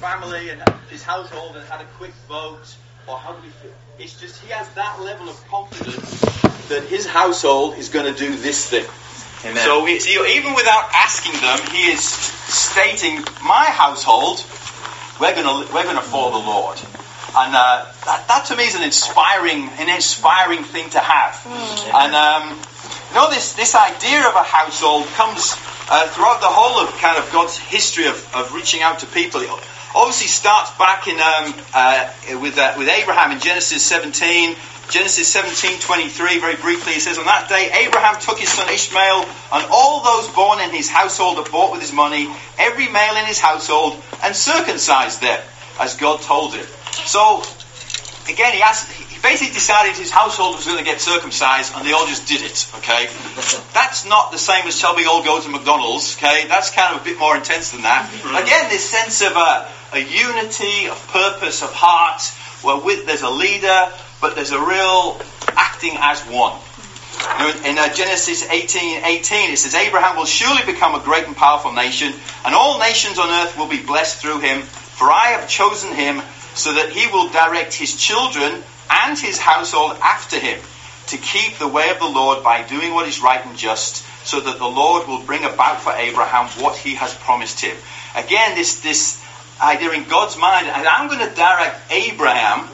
family and his household and had a quick vote, or how do we feel? It's just he has that level of confidence that his household is going to do this thing. Amen. So it's, even without asking them, he is stating, "My household, we're going to we're going to follow the Lord." And uh, that, that to me is an inspiring, an inspiring thing to have. And um, you know, this this idea of a household comes uh, throughout the whole of kind of God's history of, of reaching out to people. Obviously starts back in um, uh, with uh, with Abraham in Genesis 17. Genesis 17:23, very briefly, it says, "On that day, Abraham took his son Ishmael and all those born in his household that bought with his money, every male in his household, and circumcised them, as God told him." So, again, he, he basically decided his household was going to get circumcised, and they all just did it, okay? That's not the same as shall we all go to McDonald's, okay? That's kind of a bit more intense than that. Again, this sense of a, a unity, of purpose, of heart, where with, there's a leader, but there's a real acting as one. Know, in uh, Genesis 18, 18, it says, Abraham will surely become a great and powerful nation, and all nations on earth will be blessed through him, for I have chosen him so that he will direct his children and his household after him to keep the way of the Lord by doing what is right and just, so that the Lord will bring about for Abraham what he has promised him. Again, this, this idea in God's mind, and I'm going to direct Abraham,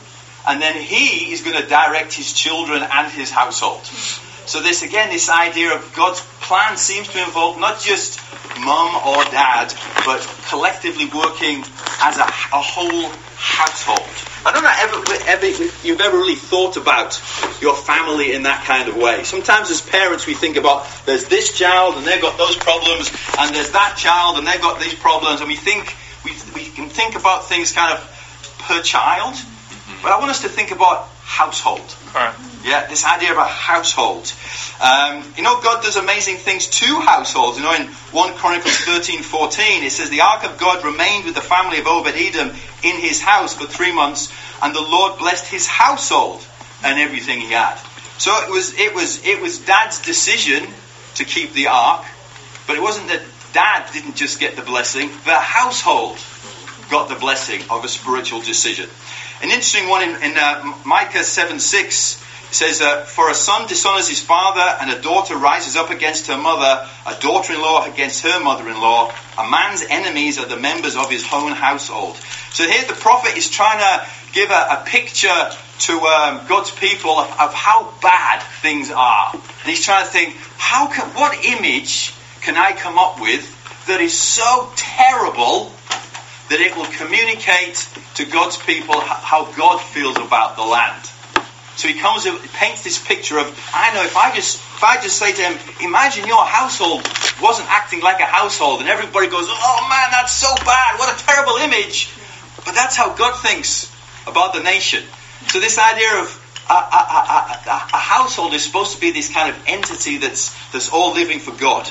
and then he is going to direct his children and his household. So this again, this idea of God's plan seems to involve not just mum or dad, but collectively working as a, a whole household. I don't know ever, ever, if you've ever really thought about your family in that kind of way. Sometimes as parents we think about there's this child and they've got those problems, and there's that child and they've got these problems, and we think we, we can think about things kind of per child. Mm-hmm. But I want us to think about household. Yeah, this idea of a household. Um, you know, God does amazing things to households. You know, in 1 Chronicles 13, 14, it says, The ark of God remained with the family of Obed-Edom in his house for three months, and the Lord blessed his household and everything he had. So it was, it was, it was dad's decision to keep the ark, but it wasn't that dad didn't just get the blessing, the household got the blessing of a spiritual decision. An interesting one in, in uh, Micah 7 6 says, uh, For a son dishonors his father, and a daughter rises up against her mother, a daughter in law against her mother in law. A man's enemies are the members of his own household. So here the prophet is trying to give a, a picture to um, God's people of, of, how bad things are. And he's trying to think, how can, what image can I come up with that is so terrible that it will communicate to God's people how God feels about the land. So he comes, and paints this picture of, I know if I just, if I just say to him, imagine your household wasn't acting like a household, and everybody goes, oh man, that's so bad, what a terrible image. But that's how God thinks about the nation. So this idea of a, a, household is supposed to be this kind of entity that's that's all living for God.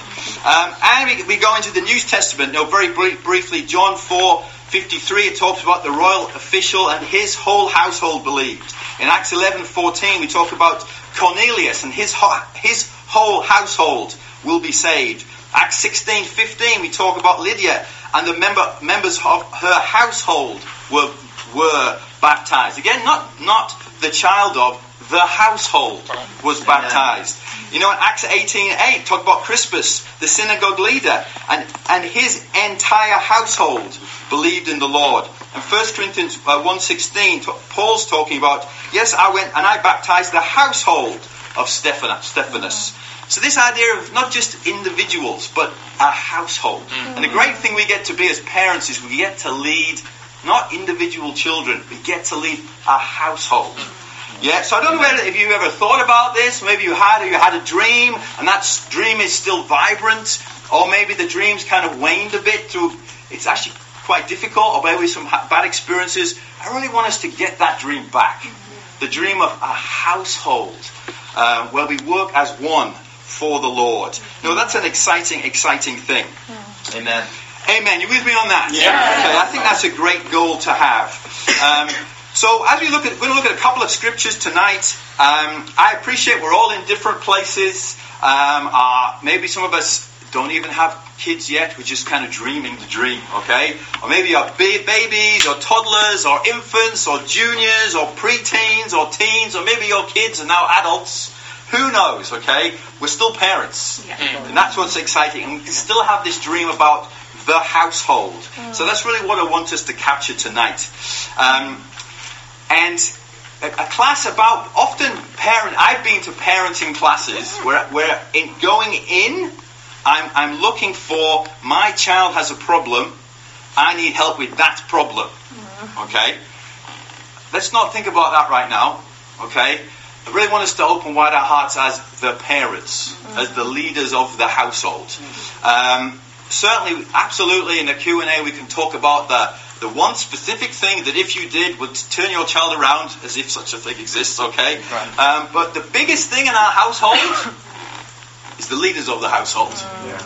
Um, and we, we, go into the New Testament. Now, very brief, briefly, John 4 53, it talks about the royal official and his whole household believed. In Acts 11 14, we talk about Cornelius and his, his whole household will be saved. Acts 16 15, we talk about Lydia and the member, members of her household were, were baptized. Again, not, not the child of, the household was baptized. You know, in Acts 18.8, talk about Crispus, the synagogue leader, and, and his entire household believed in the Lord. And 1 Corinthians uh, 1.16, Paul's talking about, yes, I went and I baptized the household of Stephanas. Stephanas. So this idea of not just individuals, but a household. Mm-hmm. And the great thing we get to be as parents is we get to lead not individual children, we get to lead a household. Yeah, so I don't know whether, if you ever thought about this, maybe you had, or you had a dream, and that dream is still vibrant, or maybe the dream's kind of waned a bit through, it's actually quite difficult, or maybe some bad experiences. I really want us to get that dream back. The dream of a household uh, where we work as one for the Lord. Know, that's an exciting, exciting thing. Amen. Amen. You with me on that? Yeah. Okay, I think that's a great goal to have. Um, so as we look at, we're going to look at a couple of scriptures tonight. Um, I appreciate we're all in different places. Um, uh, maybe some of us don't even have kids yet, we're just kind of dreaming the dream, okay? Or maybe you're ba- babies or toddlers or infants or juniors or preteens or teens or maybe your kids are now adults. Who knows, okay? We're still parents. Yeah. And that's what's exciting. And we still have this dream about the household. So that's really what I want us to capture tonight. Um, and a, a class about often parent. I've been to parenting classes where, where in going in, I'm, I'm looking for my child has a problem. I need help with that problem. Okay. Let's not think about that right now. Okay. I really want us to open wide our hearts as the parents, as the leaders of the household. Um, certainly, absolutely, in the Q and A, we can talk about the the one specific thing that if you did would turn your child around, as if such a thing exists. Okay, Right. um, but the biggest thing in our household is the leaders of the household,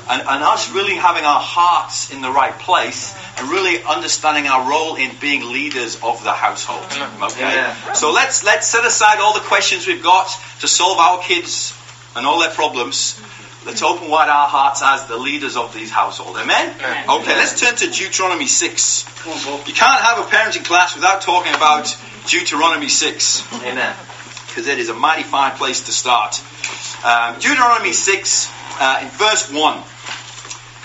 and, and us really having our hearts in the right place and really understanding our role in being leaders of the household. Okay, Yeah. so let's let's set aside all the questions we've got to solve our kids and all their problems. Let's open wide our hearts as the leaders of these household. Amen? Amen. Okay, let's turn to Deuteronomy 6. You can't have a parenting class without talking about Deuteronomy 6 Amen. because it is a mighty fine place to start. Um, Deuteronomy 6, uh, in verse 1,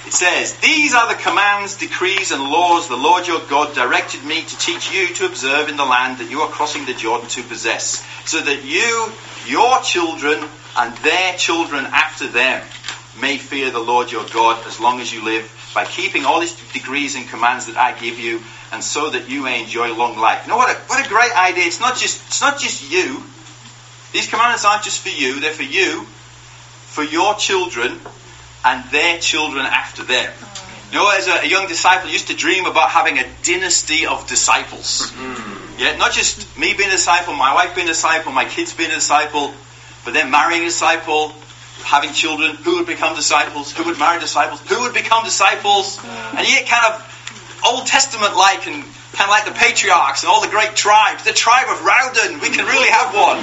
it says, These are the commands, decrees, and laws the Lord your God directed me to teach you to observe in the land that you are crossing the Jordan to possess, so that you, your children, and their children after them may fear the Lord your God as long as you live, by keeping all his degrees and commands that I give you, and so that you may enjoy long life. You know what a, what a great idea. It's not just it's not just you. These commandments aren't just for you, they're for you, for your children, and their children after them. You know, as a, a young disciple, I used to dream about having a dynasty of disciples. Mm-hmm. Yeah, not just me being a disciple, my wife being a disciple, my kids being a disciple, but then marrying a disciple, having children, who would become disciples, who would marry disciples, who would become disciples, and yet kind of Old Testament like and kind of like the patriarchs and all the great tribes, the tribe of Rowden, we can really have one.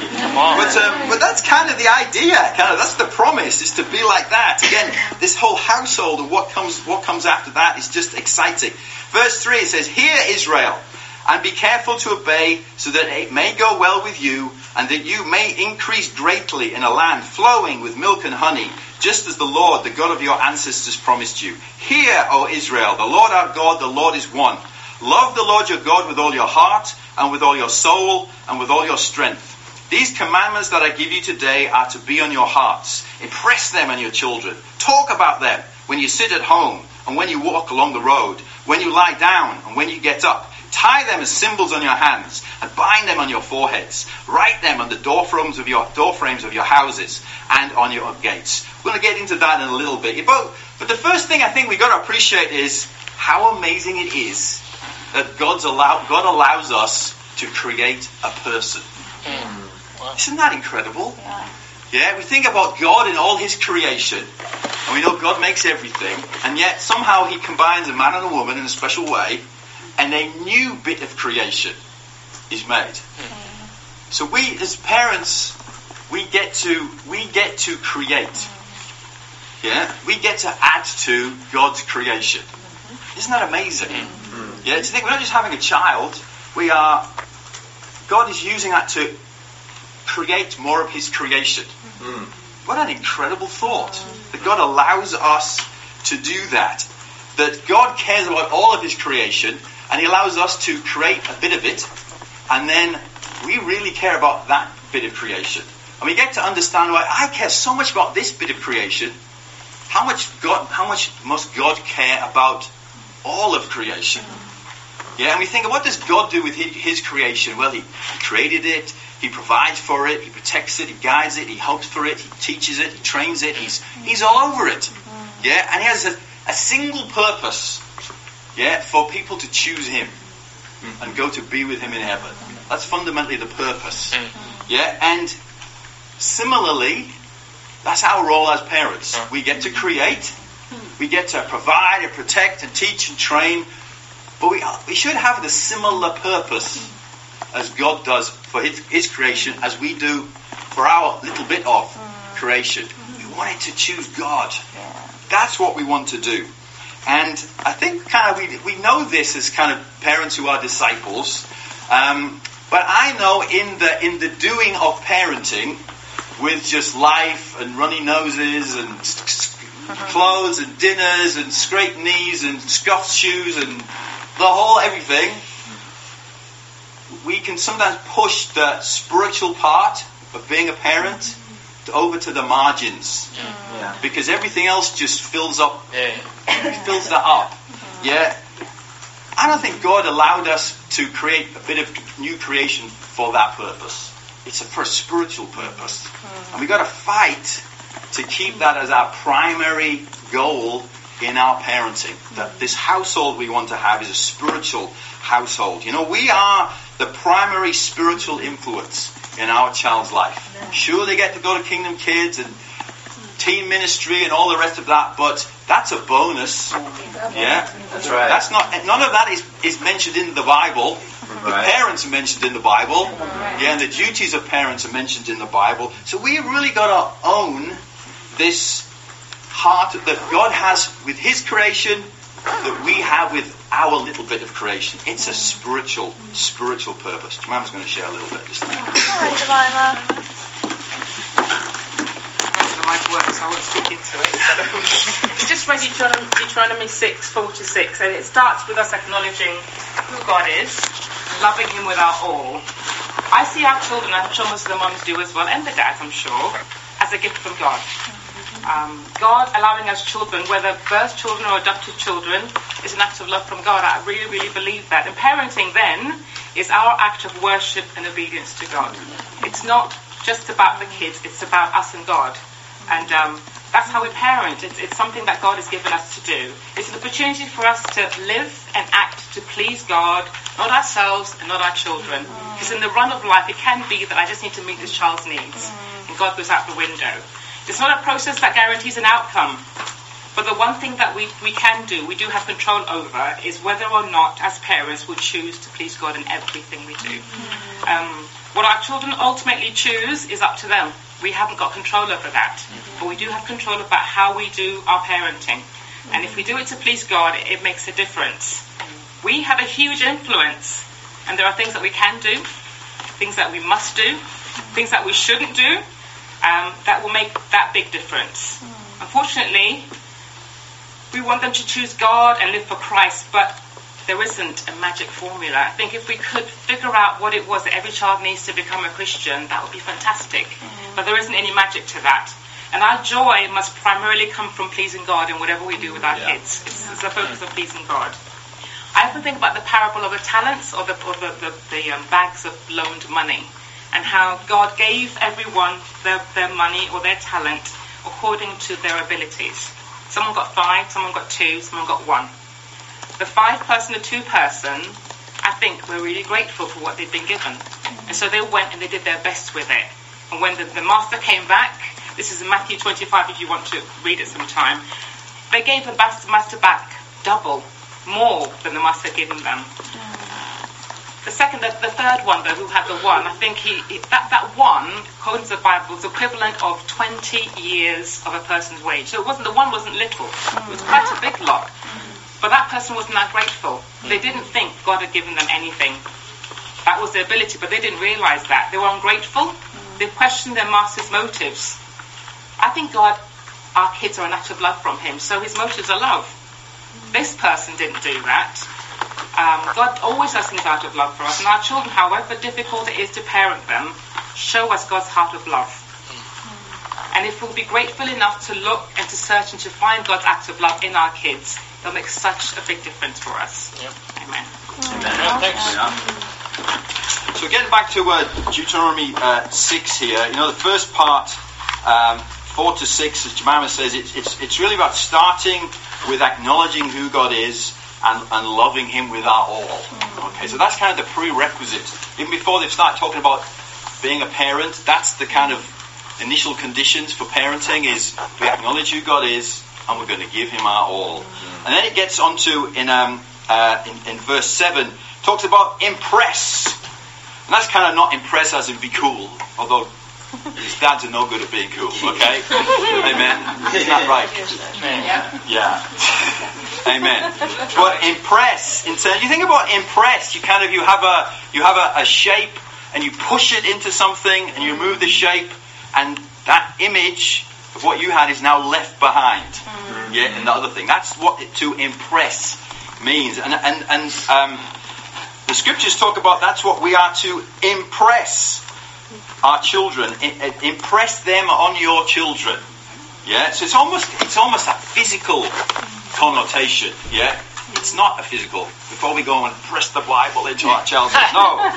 But, um, but that's kind of the idea, kind of that's the promise, is to be like that. Again, this whole household and what comes what comes after that is just exciting. Verse three it says, "Hear Israel, and be careful to obey, so that it may go well with you, and that you may increase greatly in a land flowing with milk and honey." Just as the Lord, the God of your ancestors, promised you. Hear, O Israel, the Lord our God, the Lord is one. Love the Lord your God with all your heart, and with all your soul, and with all your strength. These commandments that I give you today are to be on your hearts. Impress them on your children. Talk about them when you sit at home, and when you walk along the road, when you lie down, and when you get up. Tie them as symbols on your hands, and bind them on your foreheads. Write them on the doorframes of your door frames of your houses and on your gates. We're going to get into that in a little bit. But, but the first thing I think we've got to appreciate is how amazing it is that God's allow, God allows us to create a person. Hmm. Isn't that incredible? Yeah. Yeah, we think about God in all His creation, and we know God makes everything, and yet somehow He combines a man and a woman in a special way, and a new bit of creation is made. Hmm. So we, as parents, we get to we get to create. Hmm. Yeah, we get to add to God's creation. Mm-hmm. Isn't that amazing? Hmm. Yeah, to think we're not just having a child, we are. God is using that to create more of His creation. What an incredible thought that God allows us to do that. That God cares about all of His creation and He allows us to create a bit of it, and then we really care about that bit of creation. And we get to understand why I care so much about this bit of creation. How much God? How much must God care about all of creation? Yeah, and we think, what does God do with his, creation? Well, he created it, he provides for it, he protects it, he guides it, he hopes for it, he teaches it, he trains it, he's, he's all over it. Yeah, and he has a, a single purpose, yeah, for people to choose him and go to be with him in heaven. That's fundamentally the purpose. Mm. Yeah, and similarly, that's our role as parents. We get to create, we get to provide and protect and teach and train, but we, we should have the similar purpose as God does for his, his creation, as we do for our little bit of creation. We want it to choose God. that's what we want to do. And I think kind of we, we know this as kind of parents who are disciples. Um, but I know in the in the doing of parenting, with just life and runny noses and clothes and dinners and scraped knees and scuffed shoes and the whole everything, we can sometimes push the spiritual part of being a parent over to the margins. Yeah. Because everything else just fills up, yeah. fills that up. Yeah. I don't think God allowed us to create a bit of new creation for that purpose. It's a, for a spiritual purpose. And we've got to fight to keep that as our primary goal in our parenting. That this household we want to have is a spiritual household. You know, we are the primary spiritual influence in our child's life. Sure, they get to go to Kingdom Kids and teen ministry and all the rest of that, but that's a bonus. Yeah, that's right. That's not none of that is, is mentioned in the Bible. The parents are mentioned in the Bible. Yeah, and the duties of parents are mentioned in the Bible. So we really got to own this heart that God has with His creation that we have with our little bit of creation. It's a spiritual, spiritual purpose. Jemima's going to share a little bit just now. Hi, Jemima. I won't speak into it. it's just read Deuteronomy, Deuteronomy 6, 4 to 6, and it starts with us acknowledging who God is, loving Him with our all. I see our children, I'm sure most of the moms do as well, and the dads, I'm sure, as a gift from God. Um, God allowing us children, whether birth children or adopted children, is an act of love from God. I really, really believe that. And parenting then is our act of worship and obedience to God. It's not just about the kids, it's about us and God. And um, that's how we parent. It's, it's, something that God has given us to do. It's an opportunity for us to live and act to please God, not ourselves and not our children. Because in the run of life, it can be that I just need to meet this child's needs. And God goes out the window. It's not a process that guarantees an outcome. But the one thing that we, we can do, we do have control over, is whether or not, as parents, we choose to please God in everything we do. Mm-hmm. Um, what our children ultimately choose is up to them. We haven't got control over that. Mm-hmm. But we do have control about how we do our parenting. And if we do it to please God, it, it makes a difference. Mm-hmm. We have a huge influence. And there are things that we can do, things that we must do, things that we shouldn't do, um, that will make that big difference. Mm. Unfortunately, we want them to choose God and live for Christ, but there isn't a magic formula. I think if we could figure out what it was that every child needs to become a Christian, that would be fantastic. Mm. But there isn't any magic to that. And our joy must primarily come from pleasing God in whatever we do with our yeah. kids. It's, it's, the focus of pleasing God. I often think about the parable of the talents or the, or the, the, the um, bags of loaned money and how God gave everyone their, their money or their talent according to their abilities. Someone got five, someone got two, someone got one. The five person, the two person, I think were really grateful for what they'd been given. And so they went and they did their best with it. And when the, the master came back, this is in Matthew 25 if you want to read it sometime, they gave the master back double, more than the master had given them. The second, the, the third one though, who had the one, I think he, he that, that one, according to the Bible, was equivalent of 20 years of a person's wage. So it wasn't, the one wasn't little. It was quite a big lot. But that person wasn't that grateful. They didn't think God had given them anything. That was their ability, but they didn't realize that. They were ungrateful. They questioned their master's motives. I think God, our kids are an act of love from him, so his motives are love. This person didn't do that. Um, God always does things out of love for us, and our children, however difficult it is to parent them, show us God's heart of love. And if we'll be grateful enough to look and to search and to find God's act of love in our kids, it'll make such a big difference for us. Yep. Amen. Amen. Yeah, thanks. So getting back to uh, Deuteronomy uh, 6 here, you know, the first part, um, 4 to 6, as Jemima says, it's, it's, it's really about starting with acknowledging who God is and, and loving Him with our all. Okay, so that's kind of the prerequisite. Even before they start talking about being a parent, that's the kind of initial conditions for parenting is we acknowledge who God is and we're going to give Him our all. And then it gets onto in um, uh, in, in verse seven talks about impress, and that's kind of not impress as in be cool, although His dads are no good at being cool, okay? Amen. Isn't that right? Yeah. Amen. But impress, in terms, you think about impress, you kind of, you have a, you have a, a shape and you push it into something and you remove the shape and that image of what you had is now left behind. Mm. Yeah, and the other thing. That's what it, to impress means. And, and, and um, the scriptures talk about that's what we are to impress our children. Impress them on your children. Yeah, so it's almost it's almost a physical connotation. Yeah, it's not a physical. Before we go and press the Bible into our children, no.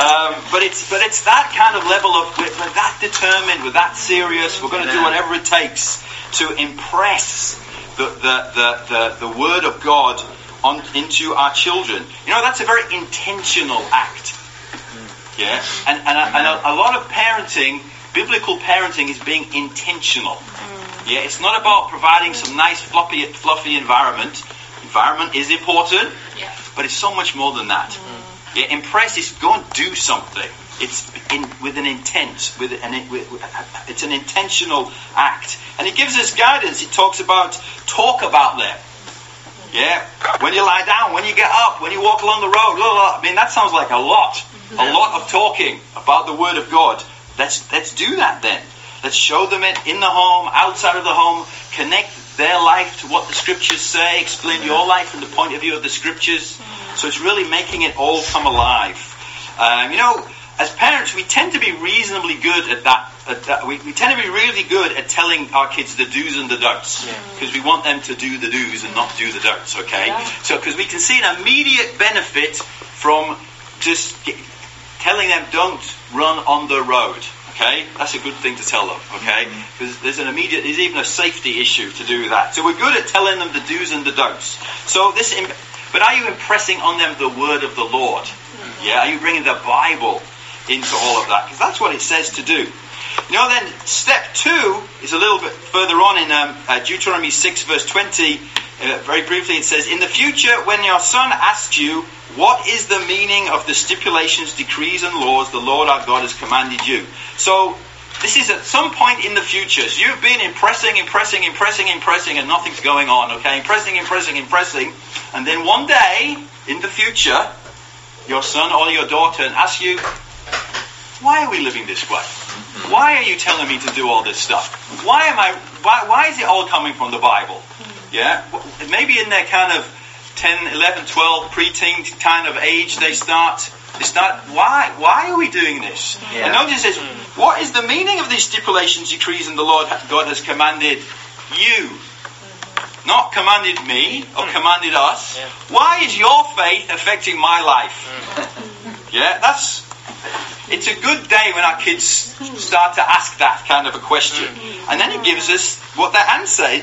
Um, but it's but it's that kind of level of we're, we're that determined, we're that serious. We're going to do whatever it takes to impress the the the, the, the Word of God on into our children. You know, that's a very intentional act. Yeah, and and, a, and a, a lot of parenting, biblical parenting, is being intentional. Yeah, it's not about providing some nice fluffy fluffy environment environment is important, yeah. but it's so much more than that. Mm. Yeah, impress is go and do something. It's in, with an intent, with an, with, it's an intentional act, and it gives us guidance. It talks about talk about them. Yeah, when you lie down, when you get up, when you walk along the road. Blah, blah. I mean, that sounds like a lot, a lot of talking about the Word of God. Let's let's do that then. Let's show them it in the home, outside of the home. Connect their life to what the scriptures say, explain your life from the point of view of the scriptures. So it's really making it all come alive. Um, you know, as parents, we tend to be reasonably good at that. At that. We, we, tend to be really good at telling our kids the do's and the don'ts because yeah. we want them to do the do's and not do the don'ts. Okay, yeah. so because we can see an immediate benefit from just telling them don't run on the road. Okay, that's a good thing to tell them. Okay, because mm-hmm. there's an immediate, there's even a safety issue to do that. So we're good at telling them the do's and the don'ts. So this, but are you impressing on them the word of the Lord? Mm-hmm. Yeah, are you bringing the Bible into all of that? Because that's what it says to do. Know, then step two is a little bit further on in um, uh, Deuteronomy 6, verse 20. Uh, very briefly, it says, In the future, when your son asks you, What is the meaning of the stipulations, decrees, and laws the Lord our God has commanded you? So, this is at some point in the future. So you've been impressing, impressing, impressing, impressing, and nothing's going on, okay? Impressing, impressing, impressing. And then one day, in the future, your son or your daughter asks you, Why are we living this way? Why are you telling me to do all this stuff? Why am I? Why, why is it all coming from the Bible? Yeah, maybe in their kind of 10, 11, 12, preteen kind of age, they start. They start. Why? Why are we doing this? Yeah. And notice this. What is the meaning of these stipulations, decrees, and the Lord God has commanded you? Not commanded me or mm. commanded us. Why is your faith affecting my life? Mm. Yeah, that's it's a good day when our kids start to ask that kind of a question. And then it gives us what the answer in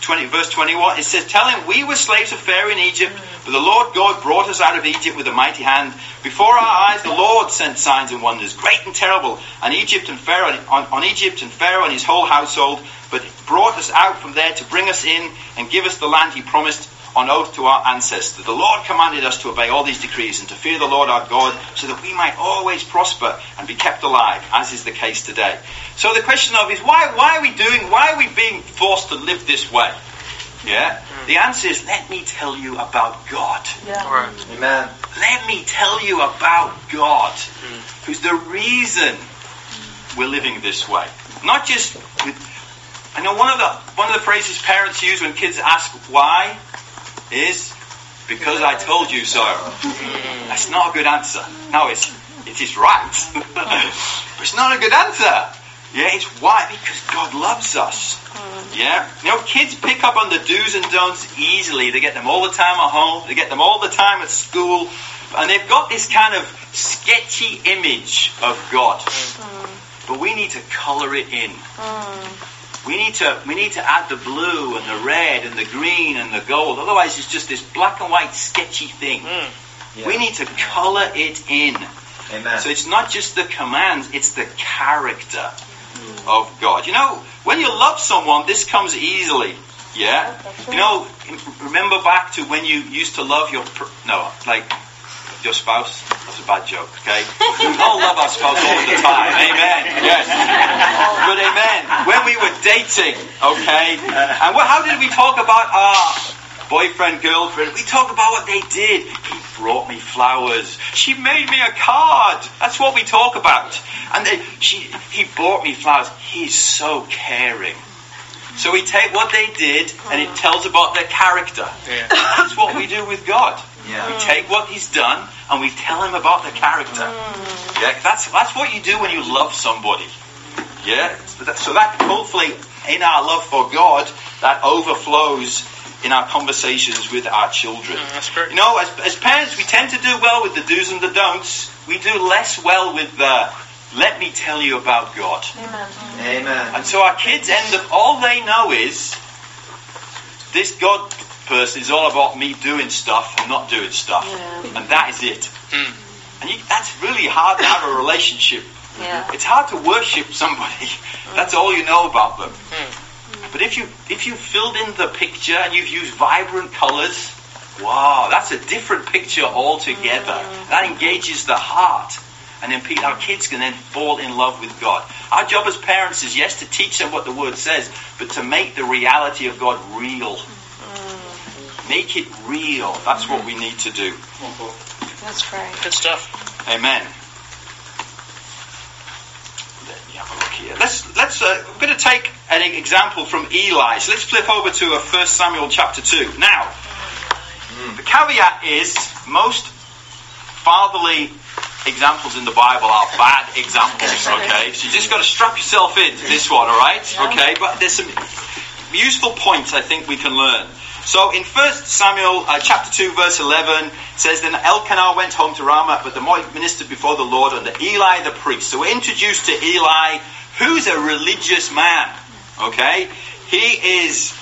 20, verse 21. It says, Tell him, we were slaves of Pharaoh in Egypt, but the Lord God brought us out of Egypt with a mighty hand. Before our eyes, the Lord sent signs and wonders, great and terrible, on Egypt and Pharaoh, on, on Egypt and Pharaoh and his whole household, but brought us out from there to bring us in and give us the land he promised on oath to our ancestors. The Lord commanded us to obey all these decrees and to fear the Lord our God so that we might always prosper and be kept alive, as is the case today. So the question of is why, why are we doing, why are we being forced to live this way? Yeah? The answer is let me tell you about God. Yeah. Right. Amen. Let me tell you about God, hmm. who's the reason we're living this way. Not just with I know one of the one of the phrases parents use when kids ask why is because I told you so. That's not a good answer. No, it's it is right, but it's not a good answer. Yeah, it's why because God loves us. Yeah, you know, kids pick up on the do's and don'ts easily. They get them all the time at home. They get them all the time at school, and they've got this kind of sketchy image of God. But we need to color it in. We need to we need to add the blue and the red and the green and the gold. Otherwise, it's just this black and white sketchy thing. Mm. Yeah. We need to color it in. Amen. So it's not just the commands; it's the character mm. of God. You know, when you love someone, this comes easily. Yeah. You know, remember back to when you used to love your no, like your spouse. That's a bad joke, okay? We all love our spouse all the time. Amen. Yes. But amen. When we were dating, okay, and how did we talk about our boyfriend, girlfriend? We talk about what they did. He brought me flowers. She made me a card. That's what we talk about. And they, she, he bought me flowers. He's so caring. So we take what they did and it tells about their character. Yeah. That's what we do with God. Yeah. We take what He's done and we tell Him about the character. Yeah, that's that's what you do when you love somebody. Yeah, so that hopefully in our love for God that overflows in our conversations with our children. Mm, that's great. You know, as, as parents, we tend to do well with the do's and the don'ts. We do less well with the let me tell you about God. Amen. Amen. And so our kids end up, all they know is this God person is all about me doing stuff and not doing stuff. Yeah. And that is it. Hmm. And you, that's really hard to have a relationship. Yeah. It's hard to worship somebody. That's all you know about them. Hmm. But if you if you filled in the picture and you've used vibrant colours, wow, that's a different picture altogether. That engages the heart. And then pe- our kids can then fall in love with God. Our job as parents is yes to teach them what the Word says, but to make the reality of God real. Make it real. That's what we need to do. That's right. Good stuff. Amen. Let me have a look here. Let's let's. Uh, we're going to take an example from Eli. So let's flip over to uh, 1 Samuel chapter two. Now, the caveat is most fatherly examples in the Bible are bad examples. Okay, so you just got to strap yourself into this one. All right. Okay, but there's some useful points I think we can learn. So in 1 Samuel uh, chapter 2 verse 11 it says then Elkanah went home to Ramah but the boy ministered before the Lord under Eli the priest. So we're introduced to Eli who's a religious man. Okay? He is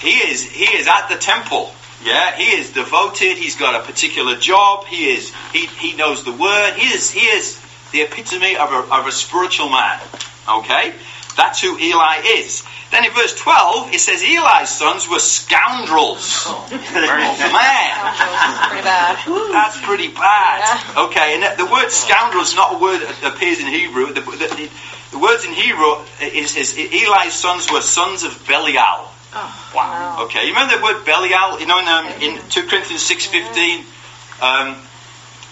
he is he is at the temple. Yeah, he is devoted, he's got a particular job, he is he, he knows the word, he is he is the epitome of a, of a spiritual man. Okay? That's who Eli is. Then in verse 12, it says Eli's sons were scoundrels. Oh, man. Pretty bad. That's pretty bad. Okay, and the word scoundrel is not a word that appears in Hebrew. The, the, the, the words in Hebrew is, is Eli's sons were sons of Belial. Wow. Okay, you remember the word Belial? You know, in, um, in 2 Corinthians 6.15, um,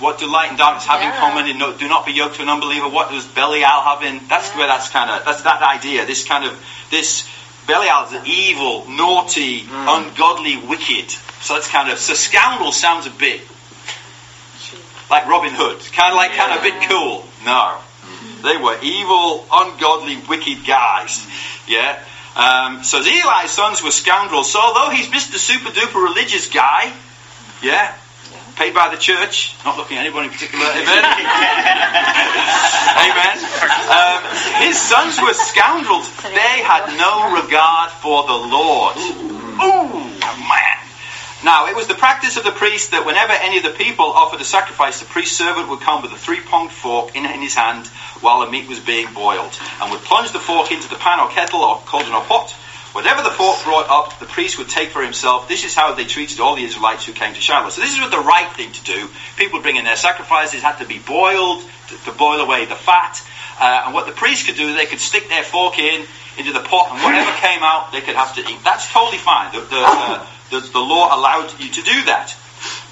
what do light and darkness have in common? And no, do not be yoked to an unbeliever. What does Belial have in? That's where that's kind of, that's that idea. This kind of, this, Belial is an evil, naughty, ungodly, wicked. So that's kind of, so scoundrel sounds a bit like Robin Hood. Kind of like, kind of a bit cool. No. They were evil, ungodly, wicked guys. Yeah? Um, so the Eli's sons were scoundrels. So although he's Mr. Super Duper religious guy, yeah, paid by the church, not looking at anybody in particular, amen. amen. Um, his sons were scoundrels. They had no regard for the Lord. Ooh, man. Now, it was the practice of the priest that whenever any of the people offered a sacrifice, the priest's servant would come with a three-pronged fork in, in his hand while the meat was being boiled, and would plunge the fork into the pan or kettle or cauldron or pot. Whatever the fork brought up, the priest would take for himself. This is how they treated all the Israelites who came to Shiloh. So this is what the right thing to do. People would bring in their sacrifices, had to be boiled to, to boil away the fat. Uh, and what the priest could do, they could stick their fork in into the pot, and whatever came out, they could have to eat. That's totally fine. The, the, uh, the, the law allowed you to do that.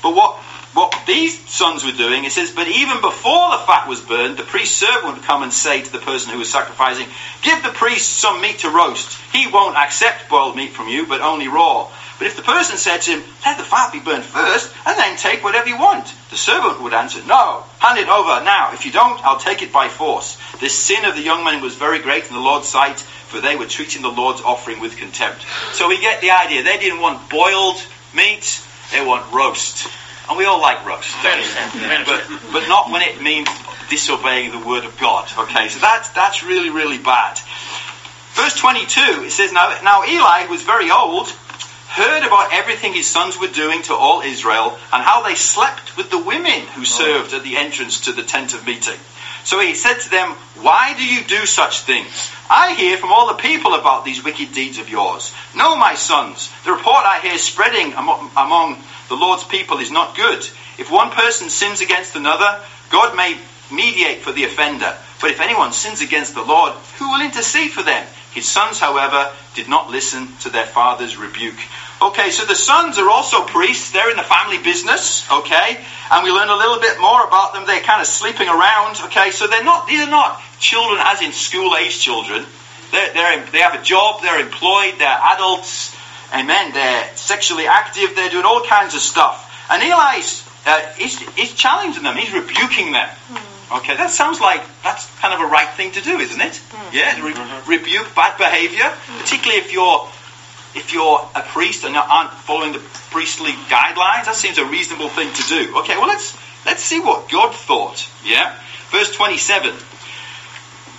But what what these sons were doing, it says, but even before the fat was burned, the priest's servant would come and say to the person who was sacrificing, Give the priest some meat to roast. He won't accept boiled meat from you, but only raw. But if the person said to him, Let the fat be burned first, and then take whatever you want, the servant would answer, No, hand it over now. If you don't, I'll take it by force. This sin of the young men was very great in the Lord's sight, for they were treating the Lord's offering with contempt. So we get the idea. They didn't want boiled meat, they want roast. And we all like we? but, but not when it means disobeying the word of God. Okay, so that's, that's really, really bad. Verse 22, it says, now, now Eli, who was very old, heard about everything his sons were doing to all Israel and how they slept with the women who served at the entrance to the tent of meeting. So he said to them, Why do you do such things? I hear from all the people about these wicked deeds of yours. No, my sons, the report I hear is spreading amo- among the Lord's people is not good. If one person sins against another, God may mediate for the offender. But if anyone sins against the Lord, who will intercede for them? His sons, however, did not listen to their father's rebuke. Okay, so the sons are also priests. They're in the family business, okay? And we learn a little bit more about them. They're kind of sleeping around, okay? So they're not, these are not children as in school-age children. They're, they're, they have a job, they're employed, they're adults, amen. They're sexually active, they're doing all kinds of stuff. And Eli's, uh, he's, he's challenging them, he's rebuking them. Hmm. Okay, that sounds like that's kind of a right thing to do, isn't it? Hmm. Yeah, to re- rebuke bad behavior, hmm. particularly if you're if you're a priest and you aren't following the priestly guidelines. That seems a reasonable thing to do. Okay, well let's let's see what God thought. Yeah, verse twenty-seven.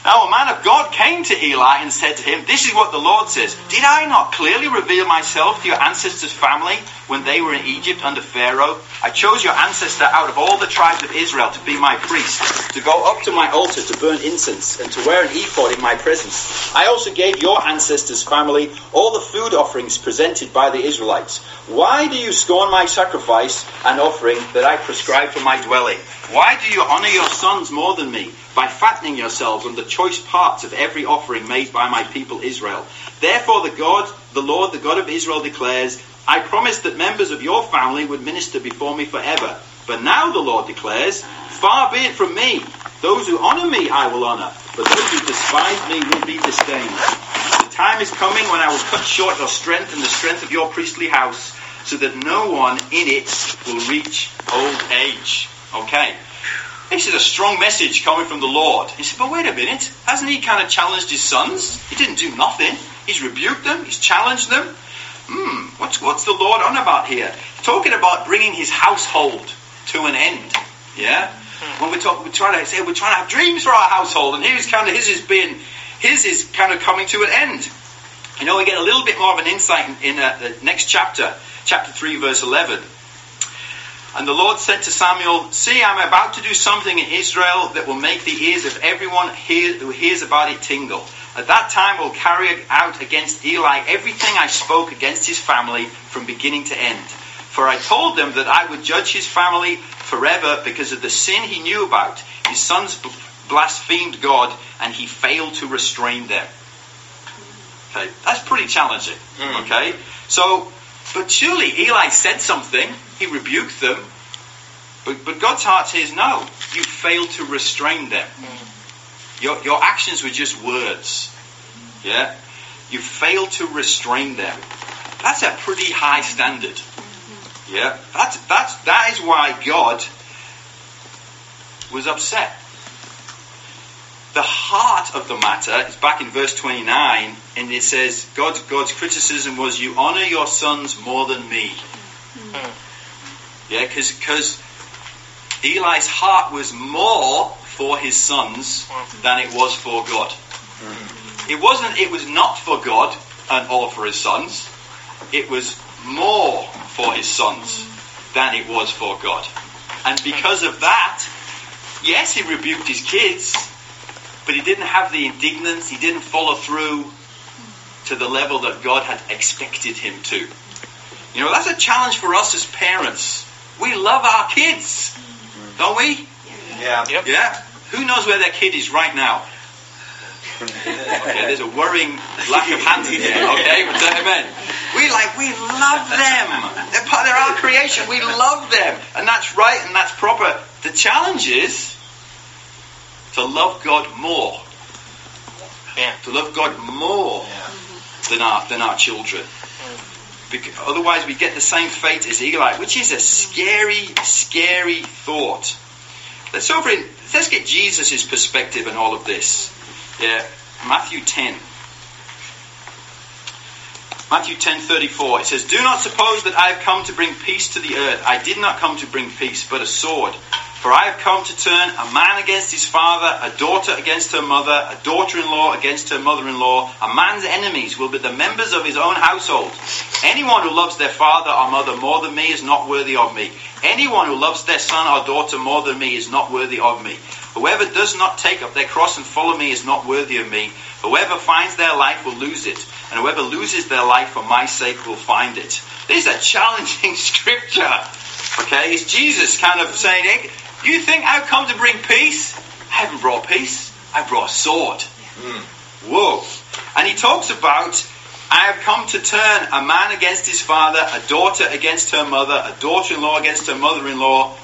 Now a man of God came to Eli and said to him, This is what the Lord says. Did I not clearly reveal myself to your ancestors' family when they were in Egypt under Pharaoh? I chose your ancestor out of all the tribes of Israel to be my priest, to go up to my altar to burn incense, and to wear an ephod in my presence. I also gave your ancestors' family all the food offerings presented by the Israelites. Why do you scorn my sacrifice and offering that I prescribe for my dwelling? Why do you honor your sons more than me? By fattening yourselves on the choice parts of every offering made by my people Israel. Therefore the God, the Lord, the God of Israel declares, I promised that members of your family would minister before me forever. But now the Lord declares, Far be it from me. Those who honor me I will honor, but those who despise me will be disdained. The time is coming when I will cut short your strength and the strength of your priestly house, so that no one in it will reach old age. Okay. This is a strong message coming from the Lord. He said, but wait a minute. Hasn't he kind of challenged his sons? He didn't do nothing. He's rebuked them. He's challenged them. Hmm, what's, what's the Lord on about here? talking about bringing his household to an end. Yeah? When we talk, we're trying to say we're trying to have dreams for our household, and here's kind of his is being, his is kind of coming to an end. You know, we get a little bit more of an insight in, in uh, the next chapter, chapter 3, verse 11. And the Lord said to Samuel, See, I'm about to do something in Israel that will make the ears of everyone hear, who hears about it tingle. At that time, I will carry out against Eli everything I spoke against his family from beginning to end. For I told them that I would judge his family forever because of the sin he knew about. His sons blasphemed God, and he failed to restrain them. Okay, that's pretty challenging. Mm. Okay, so, but surely Eli said something he rebuked them. But, but God's heart says, no, you failed to restrain them. Mm. Your, your actions were just words. Yeah? You failed to restrain them. That's a pretty high standard. Mm-hmm. Yeah? That's, that's, that is why God was upset. The heart of the matter is back in verse 29, and it says, God's, God's criticism was, You honor your sons more than me. Mm. Yeah, because Eli's heart was more for his sons hmm. than it was for God. Hmm. It wasn't. It was not for God and all for his sons. It was more for his sons hmm. than it was for God. And because of that, yes, he rebuked his kids, but he didn't have the indignance. He didn't follow through to the level that God had expected him to. You know, that's a challenge for us as parents we love our kids, don't we? Yeah. Yep. Yeah. Who knows where their kid is right now? okay, there's a worrying lack of hands here. Okay, but amen. We like we love them. They're part. They're our creation. We love them, and that's right and that's proper. The challenge is to love God more. Yeah. To love God more yeah. than our than our children. Because otherwise, we get the same fate as Eli, which is a scary, scary thought. Let's over in, let's get Jesus' perspective on all of this. Yeah, Matthew 10. Matthew 10:34 it says do not suppose that I have come to bring peace to the earth I did not come to bring peace but a sword for I have come to turn a man against his father, a daughter against her mother, a daughter-in-law against her mother-in-law. A man's enemies will be the members of his own household. Anyone who loves their father or mother more than me is not worthy of me. Anyone who loves their son or daughter more than me is not worthy of me. Whoever does not take up their cross and follow me is not worthy of me. Whoever finds their life will lose it, and whoever loses their life for my sake will find it. This is a challenging scripture. Okay, it's Jesus kind of saying, You think I've come to bring peace? I haven't brought peace. I brought a sword. Hmm. Whoa. And he talks about, I have come to turn a man against his father, a daughter against her mother, a daughter-in-law against her mother-in-law.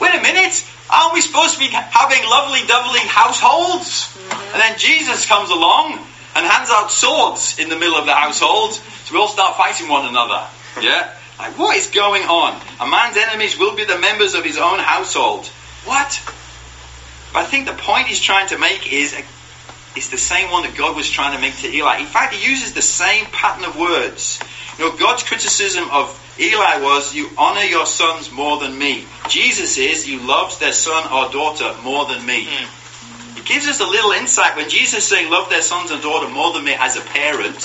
Wait a minute. Aren't we supposed to be having lovely, doubly households? Mm-hmm. And then Jesus comes along and hands out swords in the middle of the household, so we all start fighting one another. Yeah? Like, what is going on? A man's enemies will be the members of his own household. What? But I think the point he's trying to make is uh, is the same one that God was trying to make to Eli. In fact, he uses the same pattern of words. You know, God's criticism of Eli was, You honor your sons more than me. Jesus is, You loved their son or daughter more than me. Hmm. It gives us a little insight when Jesus is saying, Love their sons and daughter more than me as a parent.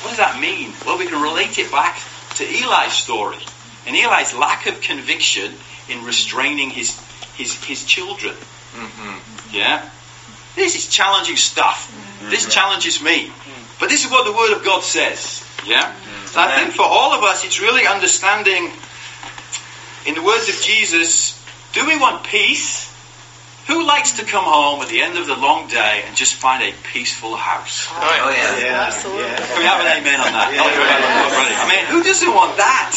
What does that mean? Well, we can relate it back to Eli's story and Eli's lack of conviction in restraining his his, his children. Mm-hmm. Yeah? This is challenging stuff. This mm-hmm. challenges me. But this is what the Word of God says. Yeah? Mm-hmm. So I think for all of us, it's really understanding, in the words of Jesus, do we want peace? Who likes to come home at the end of the long day and just find a peaceful house? Oh, yeah. Oh, yeah. Absolutely. Yeah. Can we have an amen on that? Yeah. Already. I mean, who doesn't want that?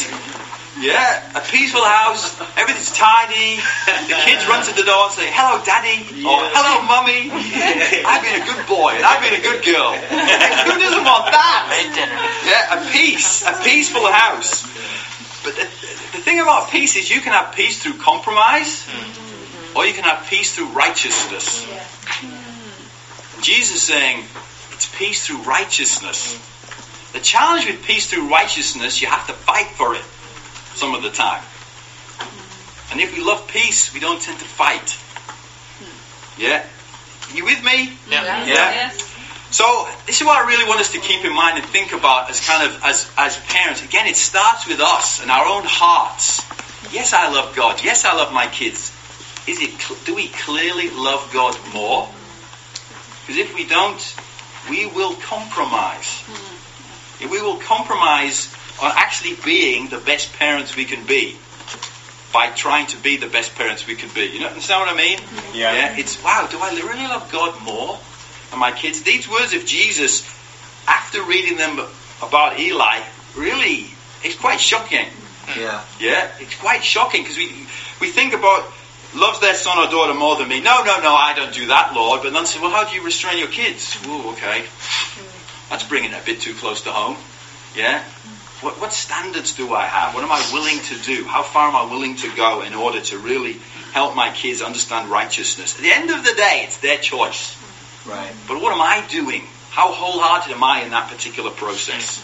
Yeah, a peaceful house, everything's tidy. The kids run to the door and say, "Hello, Daddy," or "Hello, Mummy." I've been a good boy and I've been a good girl. who doesn't want that? Made dinner. Yeah, a peace, a peaceful house. But the, the thing about peace is you can have peace through compromise, hmm. Or you can have peace through righteousness. Jesus is saying it's peace through righteousness. The challenge with peace through righteousness, you have to fight for it some of the time. And if we love peace, we don't tend to fight. Yeah? You with me? Yeah. Yeah. So this is what I really want us to keep in mind and think about as kind of as as parents. Again, it starts with us and our own hearts. Yes, I love God. Yes, I love my kids. Is it do we clearly love God more? Because if we don't, we will compromise. If we will compromise on actually being the best parents we can be by trying to be the best parents we can be. You know, understand what I mean? Yeah. It's wow. Do I really love God more than my kids? These words of Jesus, after reading them about Eli, really, it's quite shocking. Yeah. Yeah, it's quite shocking because we we think about loves their son or daughter more than me. No, no, no, I don't do that, Lord. But then say, well, how do you restrain your kids? Ooh, okay, that's bringing it a bit too close to home. Yeah. What, what standards do I have? What am I willing to do? How far am I willing to go in order to really help my kids understand righteousness? At the end of the day, it's their choice. Right. But what am I doing? How wholehearted am I in that particular process?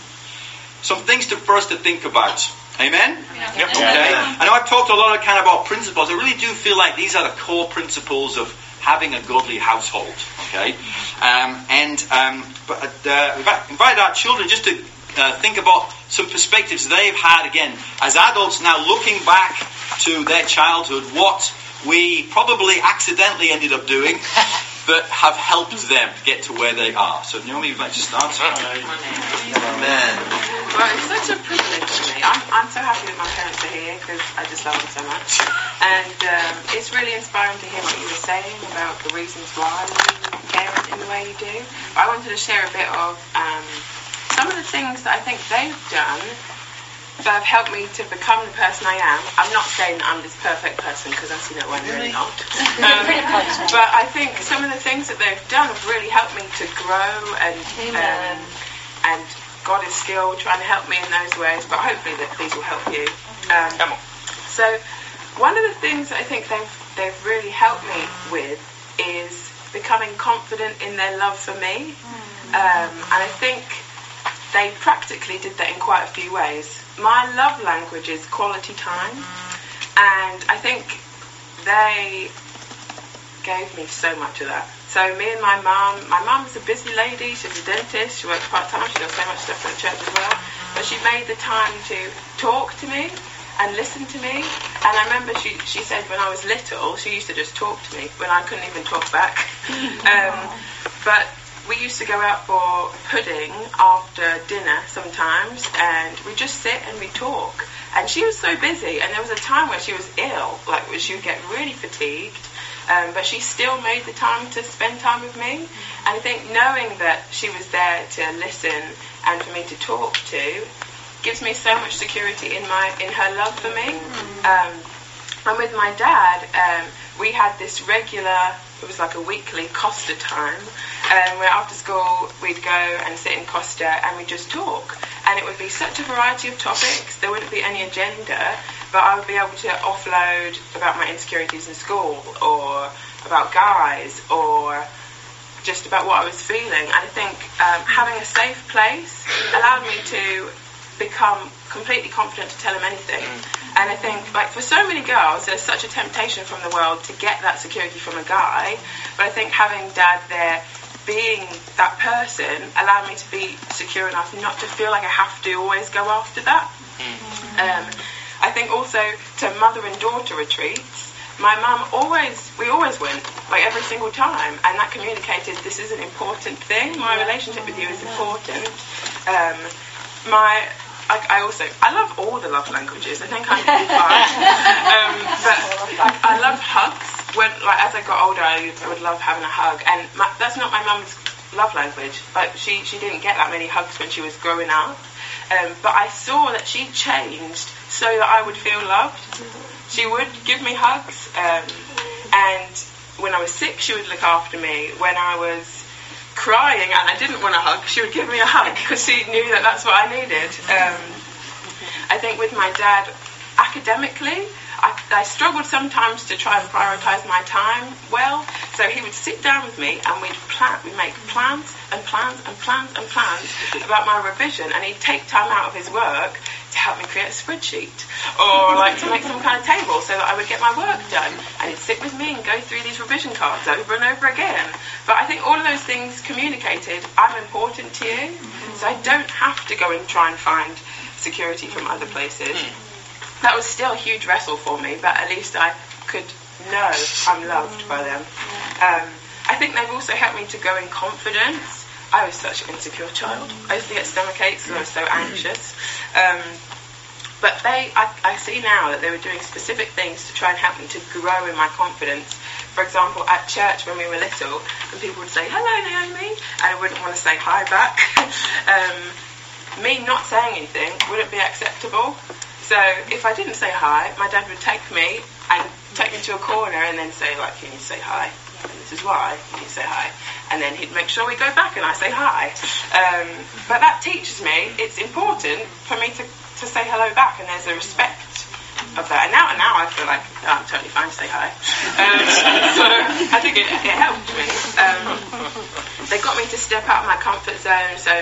Some things to, for us to think about. Amen? Yep. Okay. I know I've talked a lot of kind of about principles. I really do feel like these are the core principles of having a godly household. Okay. Um, and um, but uh, we've invited our children just to uh, think about some perspectives they've had again as adults now looking back to their childhood, what we probably accidentally ended up doing that have helped them get to where they are. So Naomi, you'd like to start? Amen. Well, it's such a privilege for me. I'm, I'm so happy that my parents are here because I just love them so much. And um, it's really inspiring to hear what you were saying about the reasons why you parent in the way you do. But I wanted to share a bit of um, some of the things that I think they've done that have helped me to become the person I am. I'm not saying that I'm this perfect person because as you know, I'm really not. Um, but I think some of the things that they've done have really helped me to grow and Amen. um, and God is still trying to help me in those ways. But hopefully that these will help you. Um, Come on. so one of the things that I think they've they've really helped me with is becoming confident in their love for me, um, and I think they practically did that in quite a few ways. My love language is quality time, and I think they gave me so much of that. So me and my mum, my mum's a busy lady. She's a dentist. She works part time. She does so much stuff at the church as well. But she made the time to talk to me and listen to me. And I remember she she said when I was little, she used to just talk to me when I couldn't even talk back. um, but we used to go out for pudding after dinner sometimes, and we just sit and we talk. And she was so busy, and there was a time where she was ill, like she would get really fatigued. Um, but she still made the time to spend time with me. And I think knowing that she was there to listen and for me to talk to gives me so much security in my in her love for me. Um, and with my dad, um, we had this regular, it was like a weekly Costa time, um, where after school we'd go and sit in Costa and we'd just talk. And it would be such a variety of topics, there wouldn't be any agenda, but I would be able to offload about my insecurities in school or about guys or just about what I was feeling. And I think um, having a safe place allowed me to become completely confident to tell him anything. And I think, like, for so many girls, there's such a temptation from the world to get that security from a guy. But I think having dad there, being that person, allowed me to be secure enough not to feel like I have to always go after that. Um, I think also to mother and daughter retreats, my mum always, we always went, like every single time, and that communicated this is an important thing. My relationship with you is important. Um, my I, I also I love all the love languages. I think I'm fine. um, but I love hugs. When like as I got older, I would love having a hug, and my, that's not my mum's love language. Like she she didn't get that many hugs when she was growing up. Um, but I saw that she changed so that I would feel loved. She would give me hugs, um, and when I was sick, she would look after me. When I was crying and I didn't want a hug, she would give me a hug because she knew that that's what I needed. Um, I think with my dad, academically, I, I struggled sometimes to try and prioritise my time well. So he would sit down with me and we'd plan, we'd make plans and plans and plans and plans about my revision, and he'd take time out of his work to help me create a spreadsheet or like to make some kind of table so that I would get my work done. And he'd sit with me and go through these revision cards over and over again. But I think all of those things communicated, I'm important to you, so I don't have to go and try and find security from other places. That was still a huge wrestle for me, but at least I could know I'm loved by them. Um, I think they've also helped me to go in confidence. I was such an insecure child. I used to get stomach aches because I was so anxious. Um, but they, I, I see now that they were doing specific things to try and help me to grow in my confidence. For example, at church when we were little, and people would say, hello Naomi, and I wouldn't want to say hi back. um, me not saying anything wouldn't be acceptable. So if I didn't say hi, my dad would take me and take me to a corner and then say, like, can you say hi? And this is why, can you say hi? And then he'd make sure we go back and I say hi. Um, but that teaches me it's important for me to, to say hello back and there's a respect of that. And now, and now I feel like oh, I'm totally fine to say hi. Um, so I think it, it helped me. Um, they got me to step out of my comfort zone. So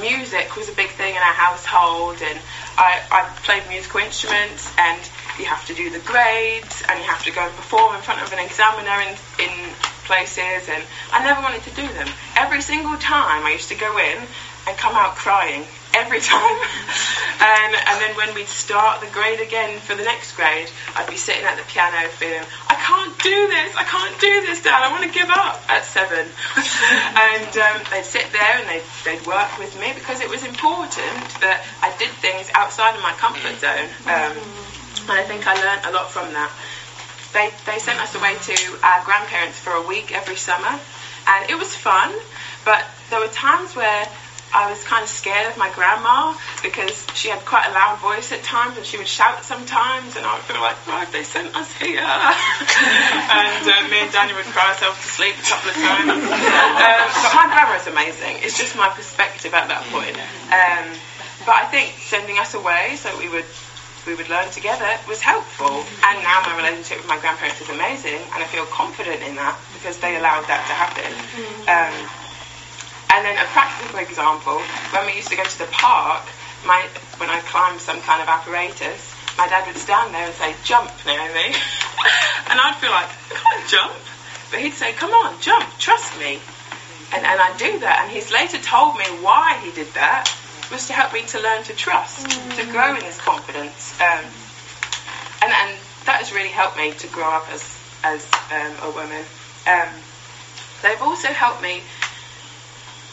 music was a big thing in our household, and I, I played musical instruments, and you have to do the grades, and you have to go and perform in front of an examiner in, in places, and I never wanted to do them. Every single time I used to go in and come out crying every time. and, and then when we'd start the grade again for the next grade, I'd be sitting at the piano feeling, I can't do this, I can't do this, Dad, I want to give up at seven. and um, they'd sit there and they'd, they'd work with me because it was important that I did things outside of my comfort zone. Um, and I think I learned a lot from that. They, they sent us away to our grandparents for a week every summer, and it was fun, but there were times where I was kind of scared of my grandma because she had quite a loud voice at times and she would shout sometimes and I would feel like, why have they sent us here? and uh, me and Daniel would cry ourselves to sleep a couple of times. um, but my grandma is amazing. It's just my perspective at that point. Um, but I think sending us away so we would we would learn together was helpful. And now my relationship with my grandparents is amazing and I feel confident in that because they allowed that to happen. Um, and then a practical example, when we used to go to the park, my, when I climbed some kind of apparatus, my dad would stand there and say, jump, Naomi. and I'd feel like, I can't jump. But he'd say, come on, jump, trust me. And, and I'd do that. And he's later told me why he did that was to help me to learn to trust, to grow in this confidence. Um, and, and that has really helped me to grow up as, as um, a woman. Um, they've also helped me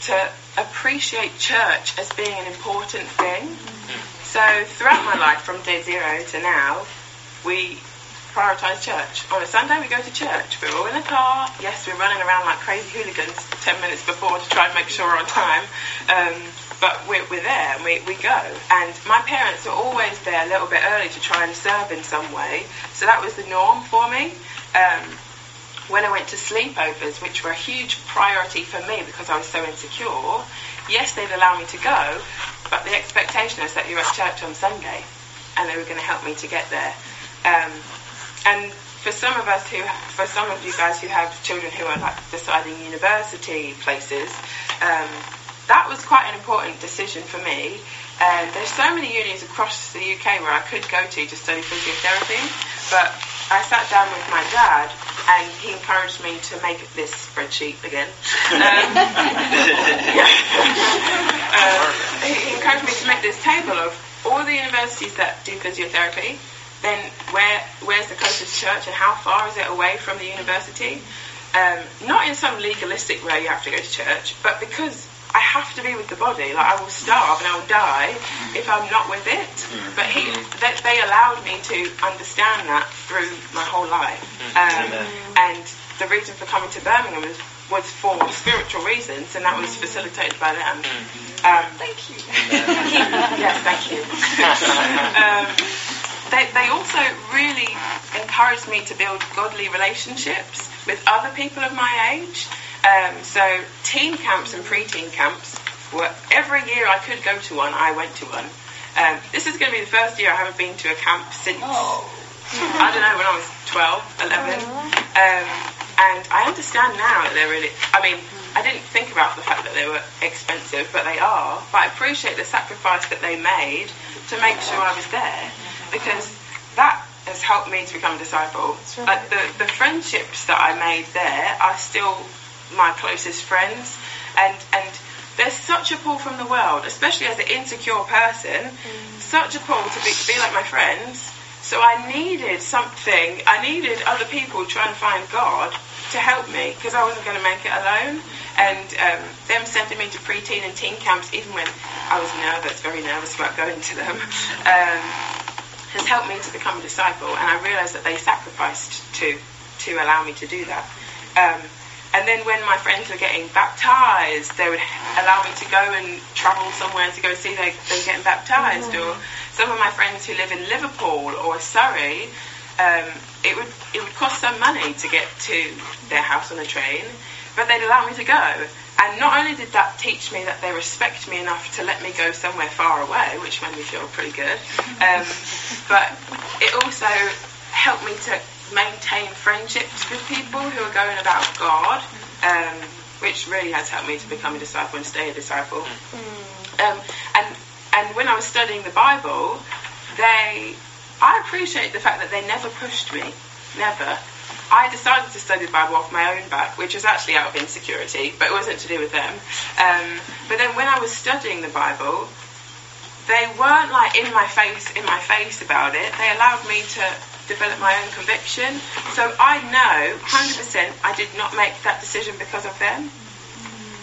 to appreciate church as being an important thing. So throughout my life, from day zero to now, we prioritise church. On a Sunday, we go to church. We're all in a car. Yes, we're running around like crazy hooligans 10 minutes before to try and make sure we're on time. Um, but we're, we're there and we, we go. And my parents are always there a little bit early to try and serve in some way. So that was the norm for me. Um, when I went to sleepovers, which were a huge priority for me because I was so insecure, yes, they'd allow me to go, but the expectation is that you're at church on Sunday and they were going to help me to get there. Um, and for some of us who, for some of you guys who have children who are like deciding university places, um, that was quite an important decision for me. And there's so many unis across the UK where I could go to to study physiotherapy, but I sat down with my dad and he encouraged me to make this spreadsheet again. Um, uh, he encouraged me to make this table of all the universities that do physiotherapy, then where where's the closest church and how far is it away from the university? Um, not in some legalistic way you have to go to church, but because I have to be with the body. Like I will starve and I will die if I'm not with it. But he, they, they allowed me to understand that through my whole life. Um, and the reason for coming to Birmingham was, was for spiritual reasons, and that was facilitated by them. Um, thank you. yes, thank you. um, they, they also really encouraged me to build godly relationships with other people of my age. Um, so teen camps and pre-teen camps were every year I could go to one, I went to one. Um, this is going to be the first year I haven't been to a camp since I don't know when I was 12, 11. Um, and I understand now that they're really. I mean, I didn't think about the fact that they were expensive, but they are. But I appreciate the sacrifice that they made to make sure I was there because that has helped me to become a disciple. Like the, the friendships that I made there are still my closest friends, and and there's such a pull from the world, especially as an insecure person, such a pull to be, be like my friends. So I needed something. I needed other people trying to find God to help me because I wasn't going to make it alone. And um, them sending me to preteen and teen camps, even when I was nervous, very nervous about going to them. Um, has helped me to become a disciple, and I realised that they sacrificed to to allow me to do that. Um, and then when my friends were getting baptized, they would allow me to go and travel somewhere to go see they, them getting baptized. Or some of my friends who live in Liverpool or Surrey, um, it would it would cost some money to get to their house on a train, but they'd allow me to go. And not only did that teach me that they respect me enough to let me go somewhere far away, which made me feel pretty good, um, but it also helped me to maintain friendships with people who are going about God, um, which really has helped me to become a disciple and stay a disciple. Um, and and when I was studying the Bible, they I appreciate the fact that they never pushed me, never. I decided to study the Bible off my own back, which was actually out of insecurity, but it wasn't to do with them. Um, but then when I was studying the Bible, they weren't like in my face, in my face about it. They allowed me to develop my own conviction. So I know 100% I did not make that decision because of them.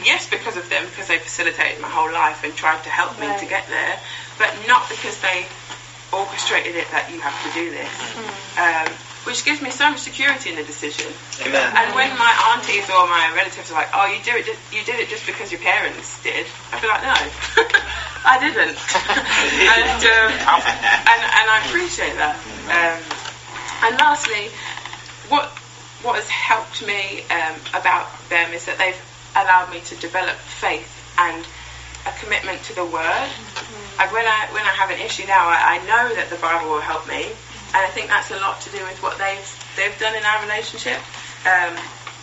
Yes, because of them, because they facilitated my whole life and tried to help me to get there, but not because they orchestrated it that you have to do this. Um, which gives me so much security in the decision. Amen. And when my aunties or my relatives are like, "Oh, you do it, ju- you did it just because your parents did," I'd be like, "No, I didn't." and, um, and and I appreciate that. Um, and lastly, what what has helped me um, about them is that they've allowed me to develop faith and a commitment to the Word. Like when I when I have an issue now, I, I know that the Bible will help me, and I think that's a lot to do with what they've they've done in our relationship. Um,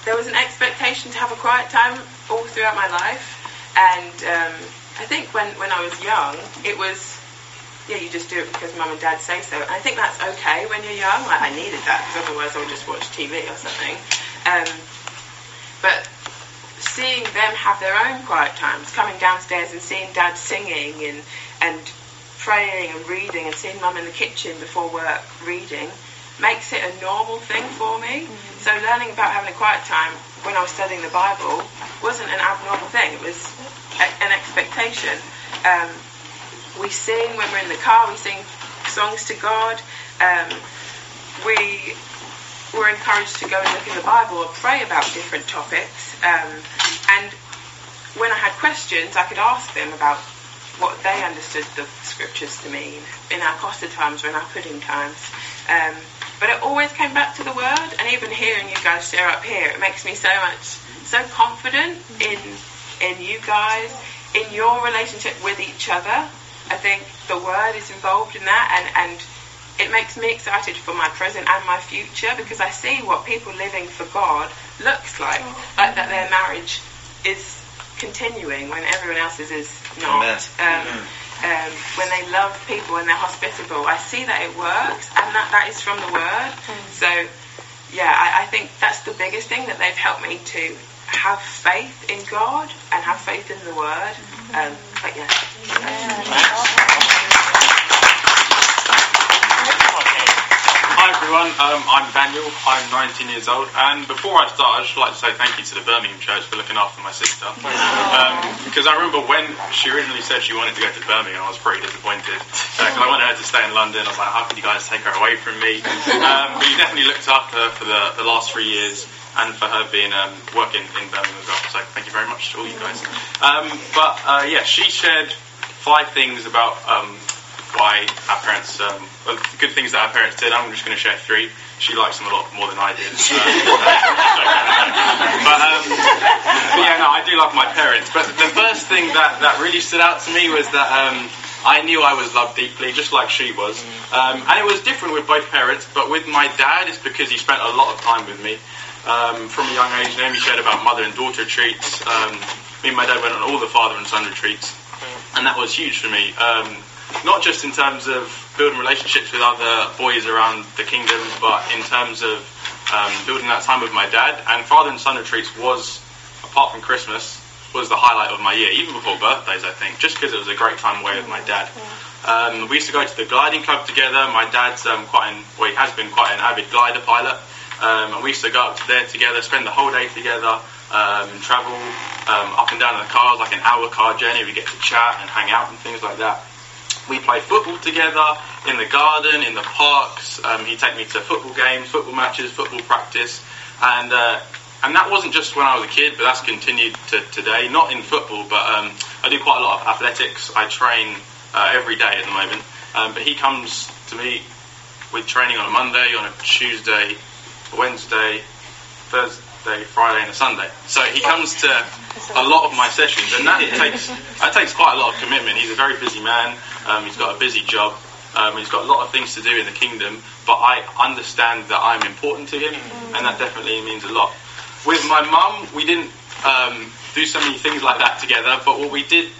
there was an expectation to have a quiet time all throughout my life, and um, I think when when I was young, it was yeah, you just do it because mum and dad say so. And I think that's okay when you're young. Like I needed that because otherwise I would just watch TV or something. Um, but seeing them have their own quiet times, coming downstairs and seeing dad singing and and praying and reading and seeing mum in the kitchen before work reading makes it a normal thing for me. So learning about having a quiet time when I was studying the Bible wasn't an abnormal thing. It was a, an expectation. Um, we sing when we're in the car. We sing songs to God. Um, we were encouraged to go and look in the Bible or pray about different topics. Um, and when I had questions, I could ask them about what they understood the scriptures to mean in our Costa times or in our pudding times. Um, but it always came back to the word, and even hearing you guys share up here, it makes me so much so confident in in you guys, in your relationship with each other. I think the word is involved in that, and and it makes me excited for my present and my future because I see what people living for God looks like, like that their marriage is continuing when everyone else's is not. Um, um, when they love people and they're hospitable, I see that it works, and that, that is from the Word. So, yeah, I, I think that's the biggest thing that they've helped me to have faith in God and have faith in the Word. Um, but yeah. Hi everyone, um, I'm Daniel, I'm 19 years old, and before I start, I'd just like to say thank you to the Birmingham Church for looking after my sister. Um, because I remember when she originally said she wanted to go to Birmingham, I was pretty disappointed. Because I wanted her to stay in London, I was like, how could you guys take her away from me? Um, but you definitely looked after her for the, the last three years, and for her being um, working in Birmingham as well. So thank you very much to all you guys. Um, but uh, yeah, she shared five things about um, why our parents, um, well, good things that our parents did. I'm just going to share three. She likes them a lot more than I did. Um, but, um, but yeah, no, I do love my parents. But the first thing that, that really stood out to me was that um, I knew I was loved deeply, just like she was. Um, and it was different with both parents, but with my dad, it's because he spent a lot of time with me. Um, from a young age, Naomi shared about mother and daughter retreats. Um, me and my dad went on all the father and son retreats, and that was huge for me. Um, not just in terms of building relationships with other boys around the kingdom, but in terms of um, building that time with my dad. And father and son retreats was, apart from Christmas, was the highlight of my year, even before birthdays, I think, just because it was a great time away with my dad. Um, we used to go to the gliding club together. My dad's um, quite an, well, he has been quite an avid glider pilot. Um, and we used to go up there together, spend the whole day together, um, travel um, up and down in the cars, like an hour car journey. We get to chat and hang out and things like that. We play football together in the garden, in the parks. Um, he'd take me to football games, football matches, football practice, and uh, and that wasn't just when I was a kid, but that's continued to today. Not in football, but um, I do quite a lot of athletics. I train uh, every day at the moment. Um, but he comes to me with training on a Monday, on a Tuesday, Wednesday, Thursday, Friday, and a Sunday. So he comes to a lot of my sessions, and that takes that takes quite a lot of commitment. He's a very busy man. Um, he's got a busy job. Um, he's got a lot of things to do in the kingdom, but I understand that I'm important to him, and that definitely means a lot. With my mum, we didn't um, do so many things like that together, but what we did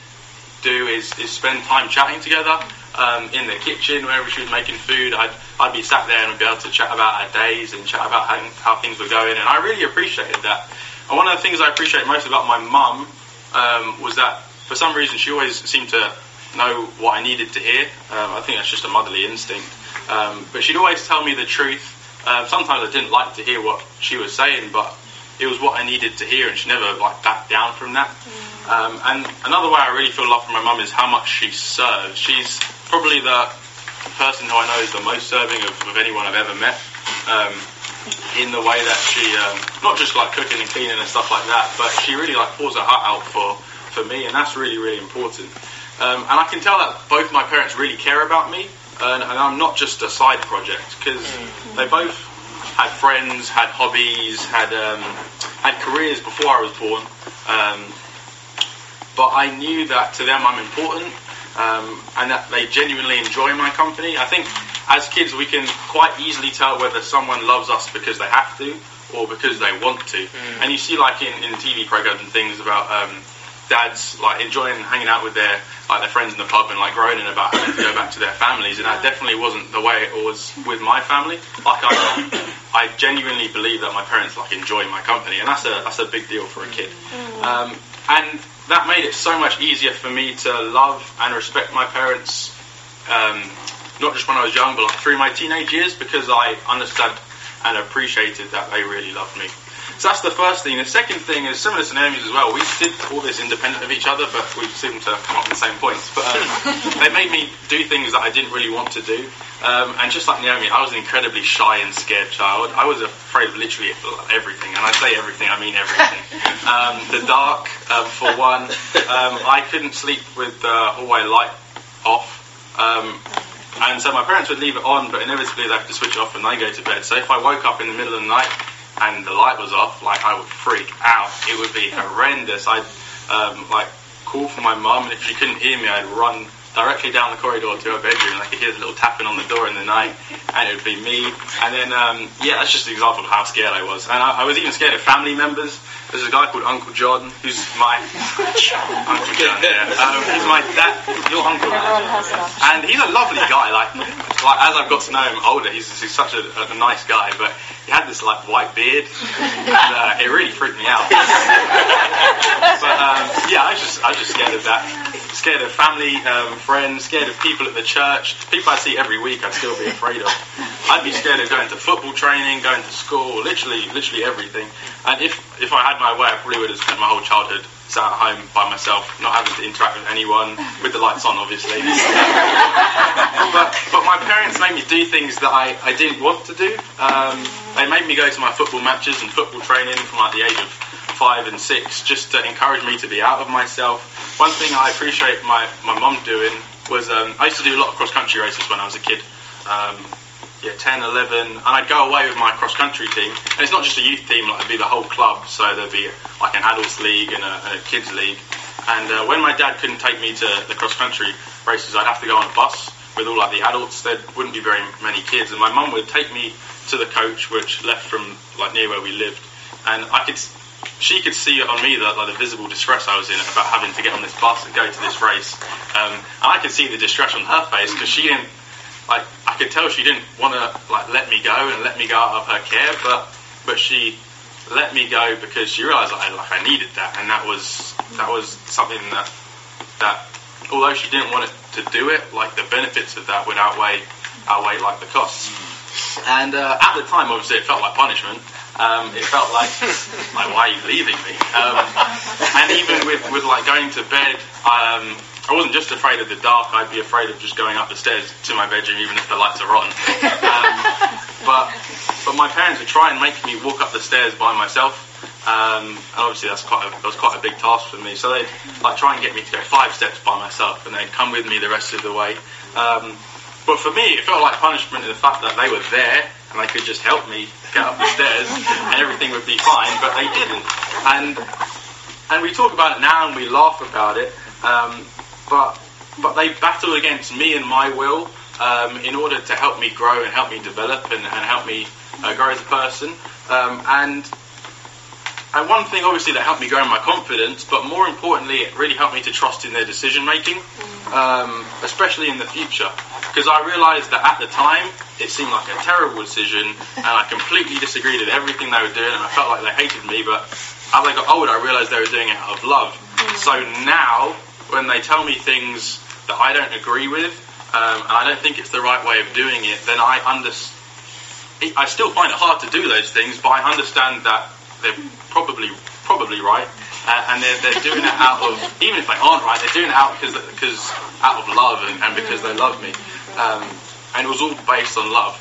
do is, is spend time chatting together um, in the kitchen wherever she was making food. I'd, I'd be sat there and be able to chat about our days and chat about how, how things were going, and I really appreciated that. And one of the things I appreciate most about my mum um, was that for some reason she always seemed to know what I needed to hear. Um, I think that's just a motherly instinct. Um, but she'd always tell me the truth. Uh, sometimes I didn't like to hear what she was saying, but it was what I needed to hear, and she never like backed down from that. Um, and another way I really feel love from my mum is how much she serves. She's probably the person who I know is the most serving of, of anyone I've ever met. Um, in the way that she, um, not just like cooking and cleaning and stuff like that, but she really like pours her heart out for, for me, and that's really really important. Um, and I can tell that both my parents really care about me, and, and I'm not just a side project because they both had friends, had hobbies, had um, had careers before I was born. Um, but I knew that to them I'm important, um, and that they genuinely enjoy my company. I think as kids we can quite easily tell whether someone loves us because they have to or because they want to. And you see like in, in TV programs and things about um, dads like enjoying hanging out with their like their friends in the pub and like groaning about having to go back to their families, and that definitely wasn't the way it was with my family. Like I, I genuinely believe that my parents like enjoy my company, and that's a that's a big deal for a kid. Um, and that made it so much easier for me to love and respect my parents, um, not just when I was young, but like through my teenage years, because I understood and appreciated that they really loved me. So that's the first thing. The second thing is similar to Naomi's as well. We did all this independent of each other, but we seem to come up with the same points. But um, they made me do things that I didn't really want to do. Um, and just like Naomi, I was an incredibly shy and scared child. I was afraid of literally everything. And I say everything, I mean everything. Um, the dark, um, for one. Um, I couldn't sleep with the hallway light off. Um, and so my parents would leave it on, but inevitably they have to switch it off when they go to bed. So if I woke up in the middle of the night and the light was off, like I would freak out. It would be horrendous. I'd um, like call for my mum, and if she couldn't hear me, I'd run directly down the corridor to her bedroom. I could hear the little tapping on the door in the night, and it would be me. And then, um, yeah, that's just an example of how scared I was. And I, I was even scared of family members. There's a guy called Uncle John, who's my Uncle John. Yeah, um, he's my dad, your uncle. Everyone has it. And he's a lovely guy. Like, like as I've got to know him older, he's, he's such a, a nice guy. But he had this like white beard, and uh, it really freaked me out. but um, yeah, I was just I was just scared of that. Scared of family, um, friends, scared of people at the church, people I see every week. I'd still be afraid of. I'd be scared of going to football training, going to school, literally, literally everything. And if if I had my way, I probably would have spent my whole childhood sat at home by myself, not having to interact with anyone, with the lights on, obviously. but, but my parents made me do things that I, I didn't want to do. Um, they made me go to my football matches and football training from like the age of five and six, just to encourage me to be out of myself. One thing I appreciate my, my mum doing was um, I used to do a lot of cross country races when I was a kid. Um, yeah, 10, 11, and I'd go away with my cross country team. And it's not just a youth team, like it'd be the whole club. So there'd be like an adults league and a, a kids league. And uh, when my dad couldn't take me to the cross country races, I'd have to go on a bus with all like the adults. There wouldn't be very many kids, and my mum would take me to the coach, which left from like near where we lived, and I could. She could see on me that like the visible distress I was in about having to get on this bus and go to this race, um, and I could see the distress on her face because she didn't like I could tell she didn't want to like let me go and let me go out of her care, but but she let me go because she realised I like I needed that, and that was that was something that that although she didn't want it to do it, like the benefits of that would outweigh outweigh like the costs. And uh, at the time, obviously, it felt like punishment. Um, it felt like, like, why are you leaving me? Um, and even with, with like going to bed, um, I wasn't just afraid of the dark. I'd be afraid of just going up the stairs to my bedroom, even if the lights are on. Um, but but my parents would try and make me walk up the stairs by myself. Um, and obviously that's quite a, that was quite a big task for me. So they'd like try and get me to go five steps by myself, and they'd come with me the rest of the way. Um, but for me, it felt like punishment in the fact that they were there and they could just help me get up the stairs, and everything would be fine. But they didn't, and and we talk about it now and we laugh about it. Um, but but they battled against me and my will um, in order to help me grow and help me develop and, and help me uh, grow as a person. Um, and and one thing, obviously, that helped me grow in my confidence, but more importantly, it really helped me to trust in their decision making, um, especially in the future. Because I realised that at the time, it seemed like a terrible decision, and I completely disagreed with everything they were doing, and I felt like they hated me. But as I got older, I realised they were doing it out of love. So now, when they tell me things that I don't agree with, um, and I don't think it's the right way of doing it, then I understand. I still find it hard to do those things, but I understand that they're probably probably right, uh, and they're, they're doing it out of even if they aren't right, they're doing it out because because out of love and, and because they love me, um, and it was all based on love.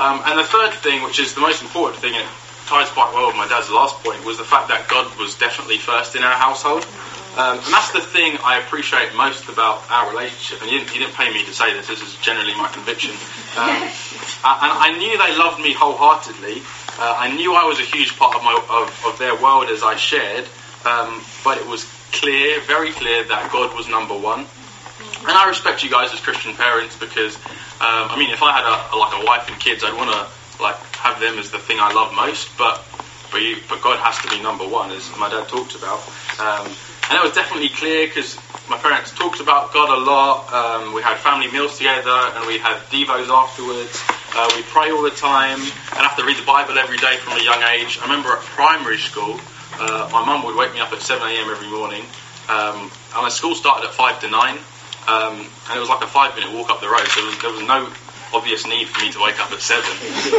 Um, and the third thing, which is the most important thing, and it ties quite well with my dad's last point, was the fact that God was definitely first in our household. Um, and that's the thing I appreciate most about our relationship. And you didn't, you didn't pay me to say this, this is generally my conviction. Um, and I knew they loved me wholeheartedly. Uh, I knew I was a huge part of, my, of, of their world as I shared. Um, but it was clear, very clear, that God was number one. And I respect you guys as Christian parents because, um, I mean, if I had a, like a wife and kids, I'd want to like have them as the thing I love most. But but, you, but God has to be number one, as my dad talked about. Um, and it was definitely clear because my parents talked about God a lot. Um, we had family meals together and we had devos afterwards. Uh, we pray all the time and I have to read the Bible every day from a young age. I remember at primary school, uh, my mum would wake me up at 7 a.m. every morning. Um, and my school started at 5 to 9. Um, and it was like a five minute walk up the road, so there was, there was no obvious need for me to wake up at 7.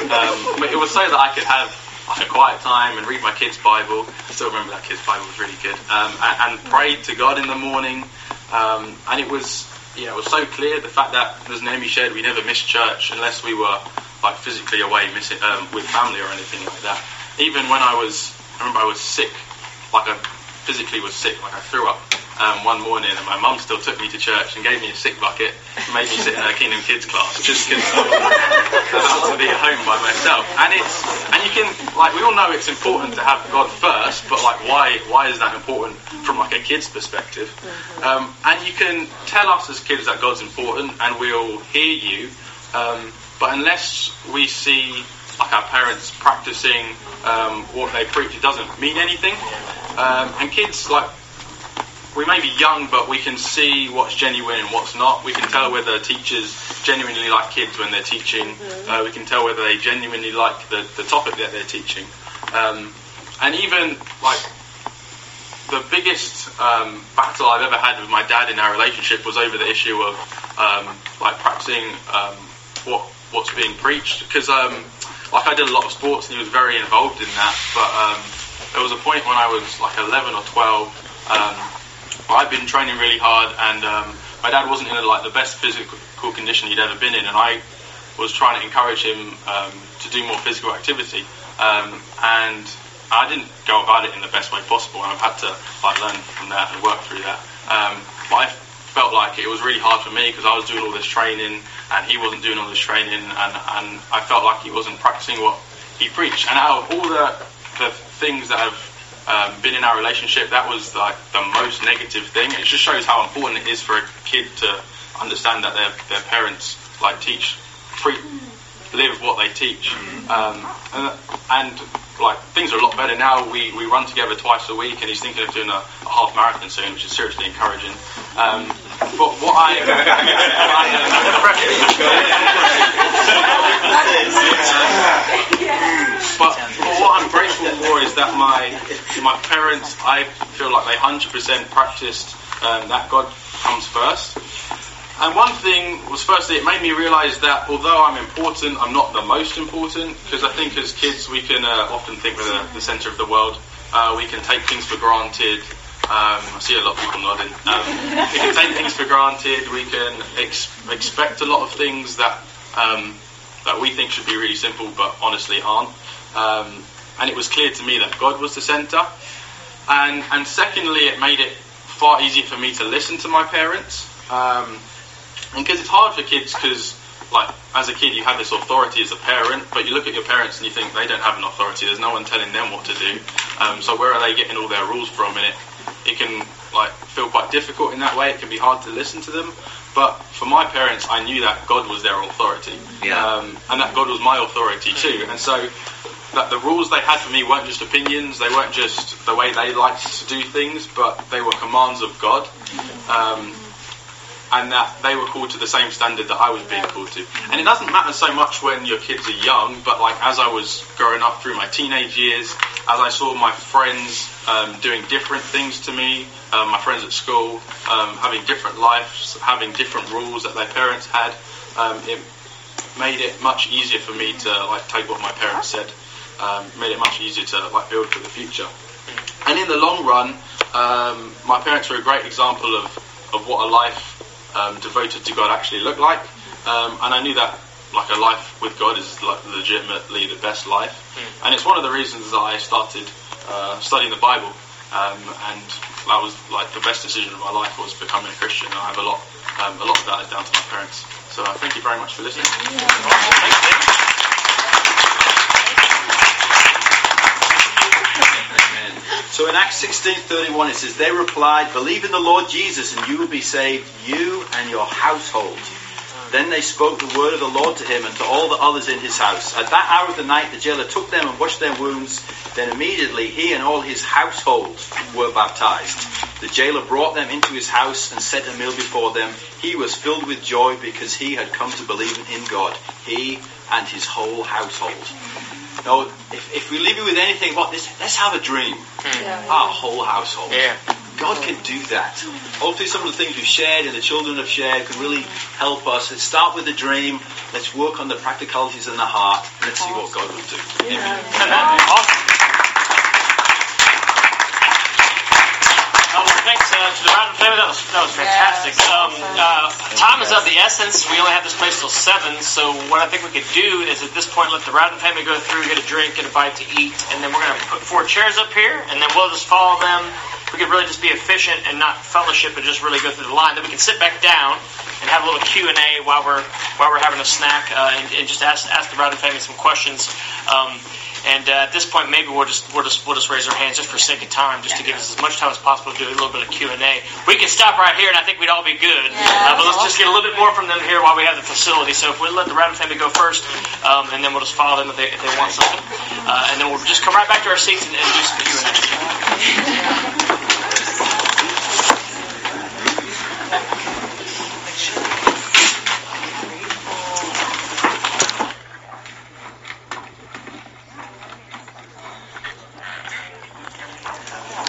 Um, but it was so that I could have like a quiet time and read my kids' Bible. I still remember that kids' Bible was really good. Um, and, and prayed to God in the morning. Um, and it was, yeah, it was so clear the fact that, as Naomi shared, we never missed church unless we were like physically away, missing um, with family or anything like that. Even when I was, I remember I was sick, like I physically was sick, like I threw up um, one morning, and my mum still took me to church and gave me a sick bucket, and made me sit in her Kingdom Kids class just because I was to be at home by myself. And it's and you can like we all know it's important to have God first, but like why why is that important from like a kid's perspective? Um, and you can tell us as kids that God's important, and we'll hear you. Um, but unless we see like our parents practicing um, what they preach, it doesn't mean anything. Um, and kids, like, we may be young, but we can see what's genuine and what's not. We can tell whether teachers genuinely like kids when they're teaching. Uh, we can tell whether they genuinely like the, the topic that they're teaching. Um, and even, like, the biggest um, battle I've ever had with my dad in our relationship was over the issue of, um, like, practicing um, what what's being preached. Because, um, like, I did a lot of sports and he was very involved in that. But um, there was a point when I was like 11 or 12. Um, I'd been training really hard, and um, my dad wasn't in like the best physical condition he'd ever been in, and I was trying to encourage him um, to do more physical activity. Um, and I didn't go about it in the best way possible, and I've had to like learn from that and work through that. Um, but I felt like it was really hard for me because I was doing all this training and he wasn't doing all this training, and, and I felt like he wasn't practicing what he preached. And out of all the the things that have um, been in our relationship, that was like the most negative thing. It just shows how important it is for a kid to understand that their their parents like teach, pre- live what they teach, um, and, and like things are a lot better now. We, we run together twice a week, and he's thinking of doing a, a half marathon soon, which is seriously encouraging. Um, but what I, but, but what I'm grateful for that my my parents, I feel like they 100% practiced um, that God comes first. And one thing was, firstly, it made me realise that although I'm important, I'm not the most important. Because I think as kids, we can uh, often think we're the, the centre of the world. Uh, we can take things for granted. Um, I see a lot of people nodding. Um, we can take things for granted. We can ex- expect a lot of things that um, that we think should be really simple, but honestly aren't. Um, and it was clear to me that God was the centre. And and secondly, it made it far easier for me to listen to my parents. Um, and because it's hard for kids, because like as a kid you have this authority as a parent, but you look at your parents and you think they don't have an authority. There's no one telling them what to do. Um, so where are they getting all their rules from? And it it can like feel quite difficult in that way. It can be hard to listen to them. But for my parents, I knew that God was their authority, Yeah. um, and that God was my authority too. And so that the rules they had for me weren't just opinions. They weren't just the way they liked to do things, but they were commands of God. Um, and that they were called to the same standard that I was being called to. And it doesn't matter so much when your kids are young, but like as I was growing up through my teenage years, as I saw my friends um, doing different things to me, um, my friends at school um, having different lives, having different rules that their parents had, um, it made it much easier for me to like take what my parents said. Um, made it much easier to like build for the future. And in the long run, um, my parents were a great example of, of what a life um, devoted to God actually looked like. Um, and I knew that like a life with God is like legitimately the best life. And it's one of the reasons that I started uh, studying the Bible. Um, and that was like the best decision of my life was becoming a Christian. And I have a lot, um, a lot of that is down to my parents. So uh, thank you very much for listening. So in Acts 16:31 it says, "They replied, Believe in the Lord Jesus, and you will be saved, you and your household." Then they spoke the word of the Lord to him and to all the others in his house. At that hour of the night, the jailer took them and washed their wounds. Then immediately he and all his household were baptized. The jailer brought them into his house and set a meal before them. He was filled with joy because he had come to believe in God, he and his whole household. Now, if, if we leave you with anything about this, let's have a dream. Hmm. Yeah. Our whole household. Yeah. God can do that. Hopefully, some of the things we've shared and the children have shared can really help us. Let's start with the dream. Let's work on the practicalities in the heart. And let's see what God will do. Amen. Awesome. Oh, well, thanks uh, to the Rowden family. That was that was fantastic. Yes, um, awesome. uh, time is of the essence. We only have this place till seven. So what I think we could do is at this point let the Rowden family go through, get a drink, get a bite to eat, and then we're going to put four chairs up here, and then we'll just follow them. We could really just be efficient and not fellowship, and just really go through the line. Then we can sit back down and have a little Q and A while we're while we're having a snack, uh, and, and just ask ask the Rowden family some questions. Um, and uh, at this point, maybe we'll just we'll just we'll just raise our hands just for sake of time, just to give us as much time as possible to do a little bit of Q and A. We can stop right here, and I think we'd all be good. Uh, but let's just get a little bit more from them here while we have the facility. So if we let the Rabbit family go first, um, and then we'll just follow them if they, if they want something, uh, and then we'll just come right back to our seats and, and do some Q and A.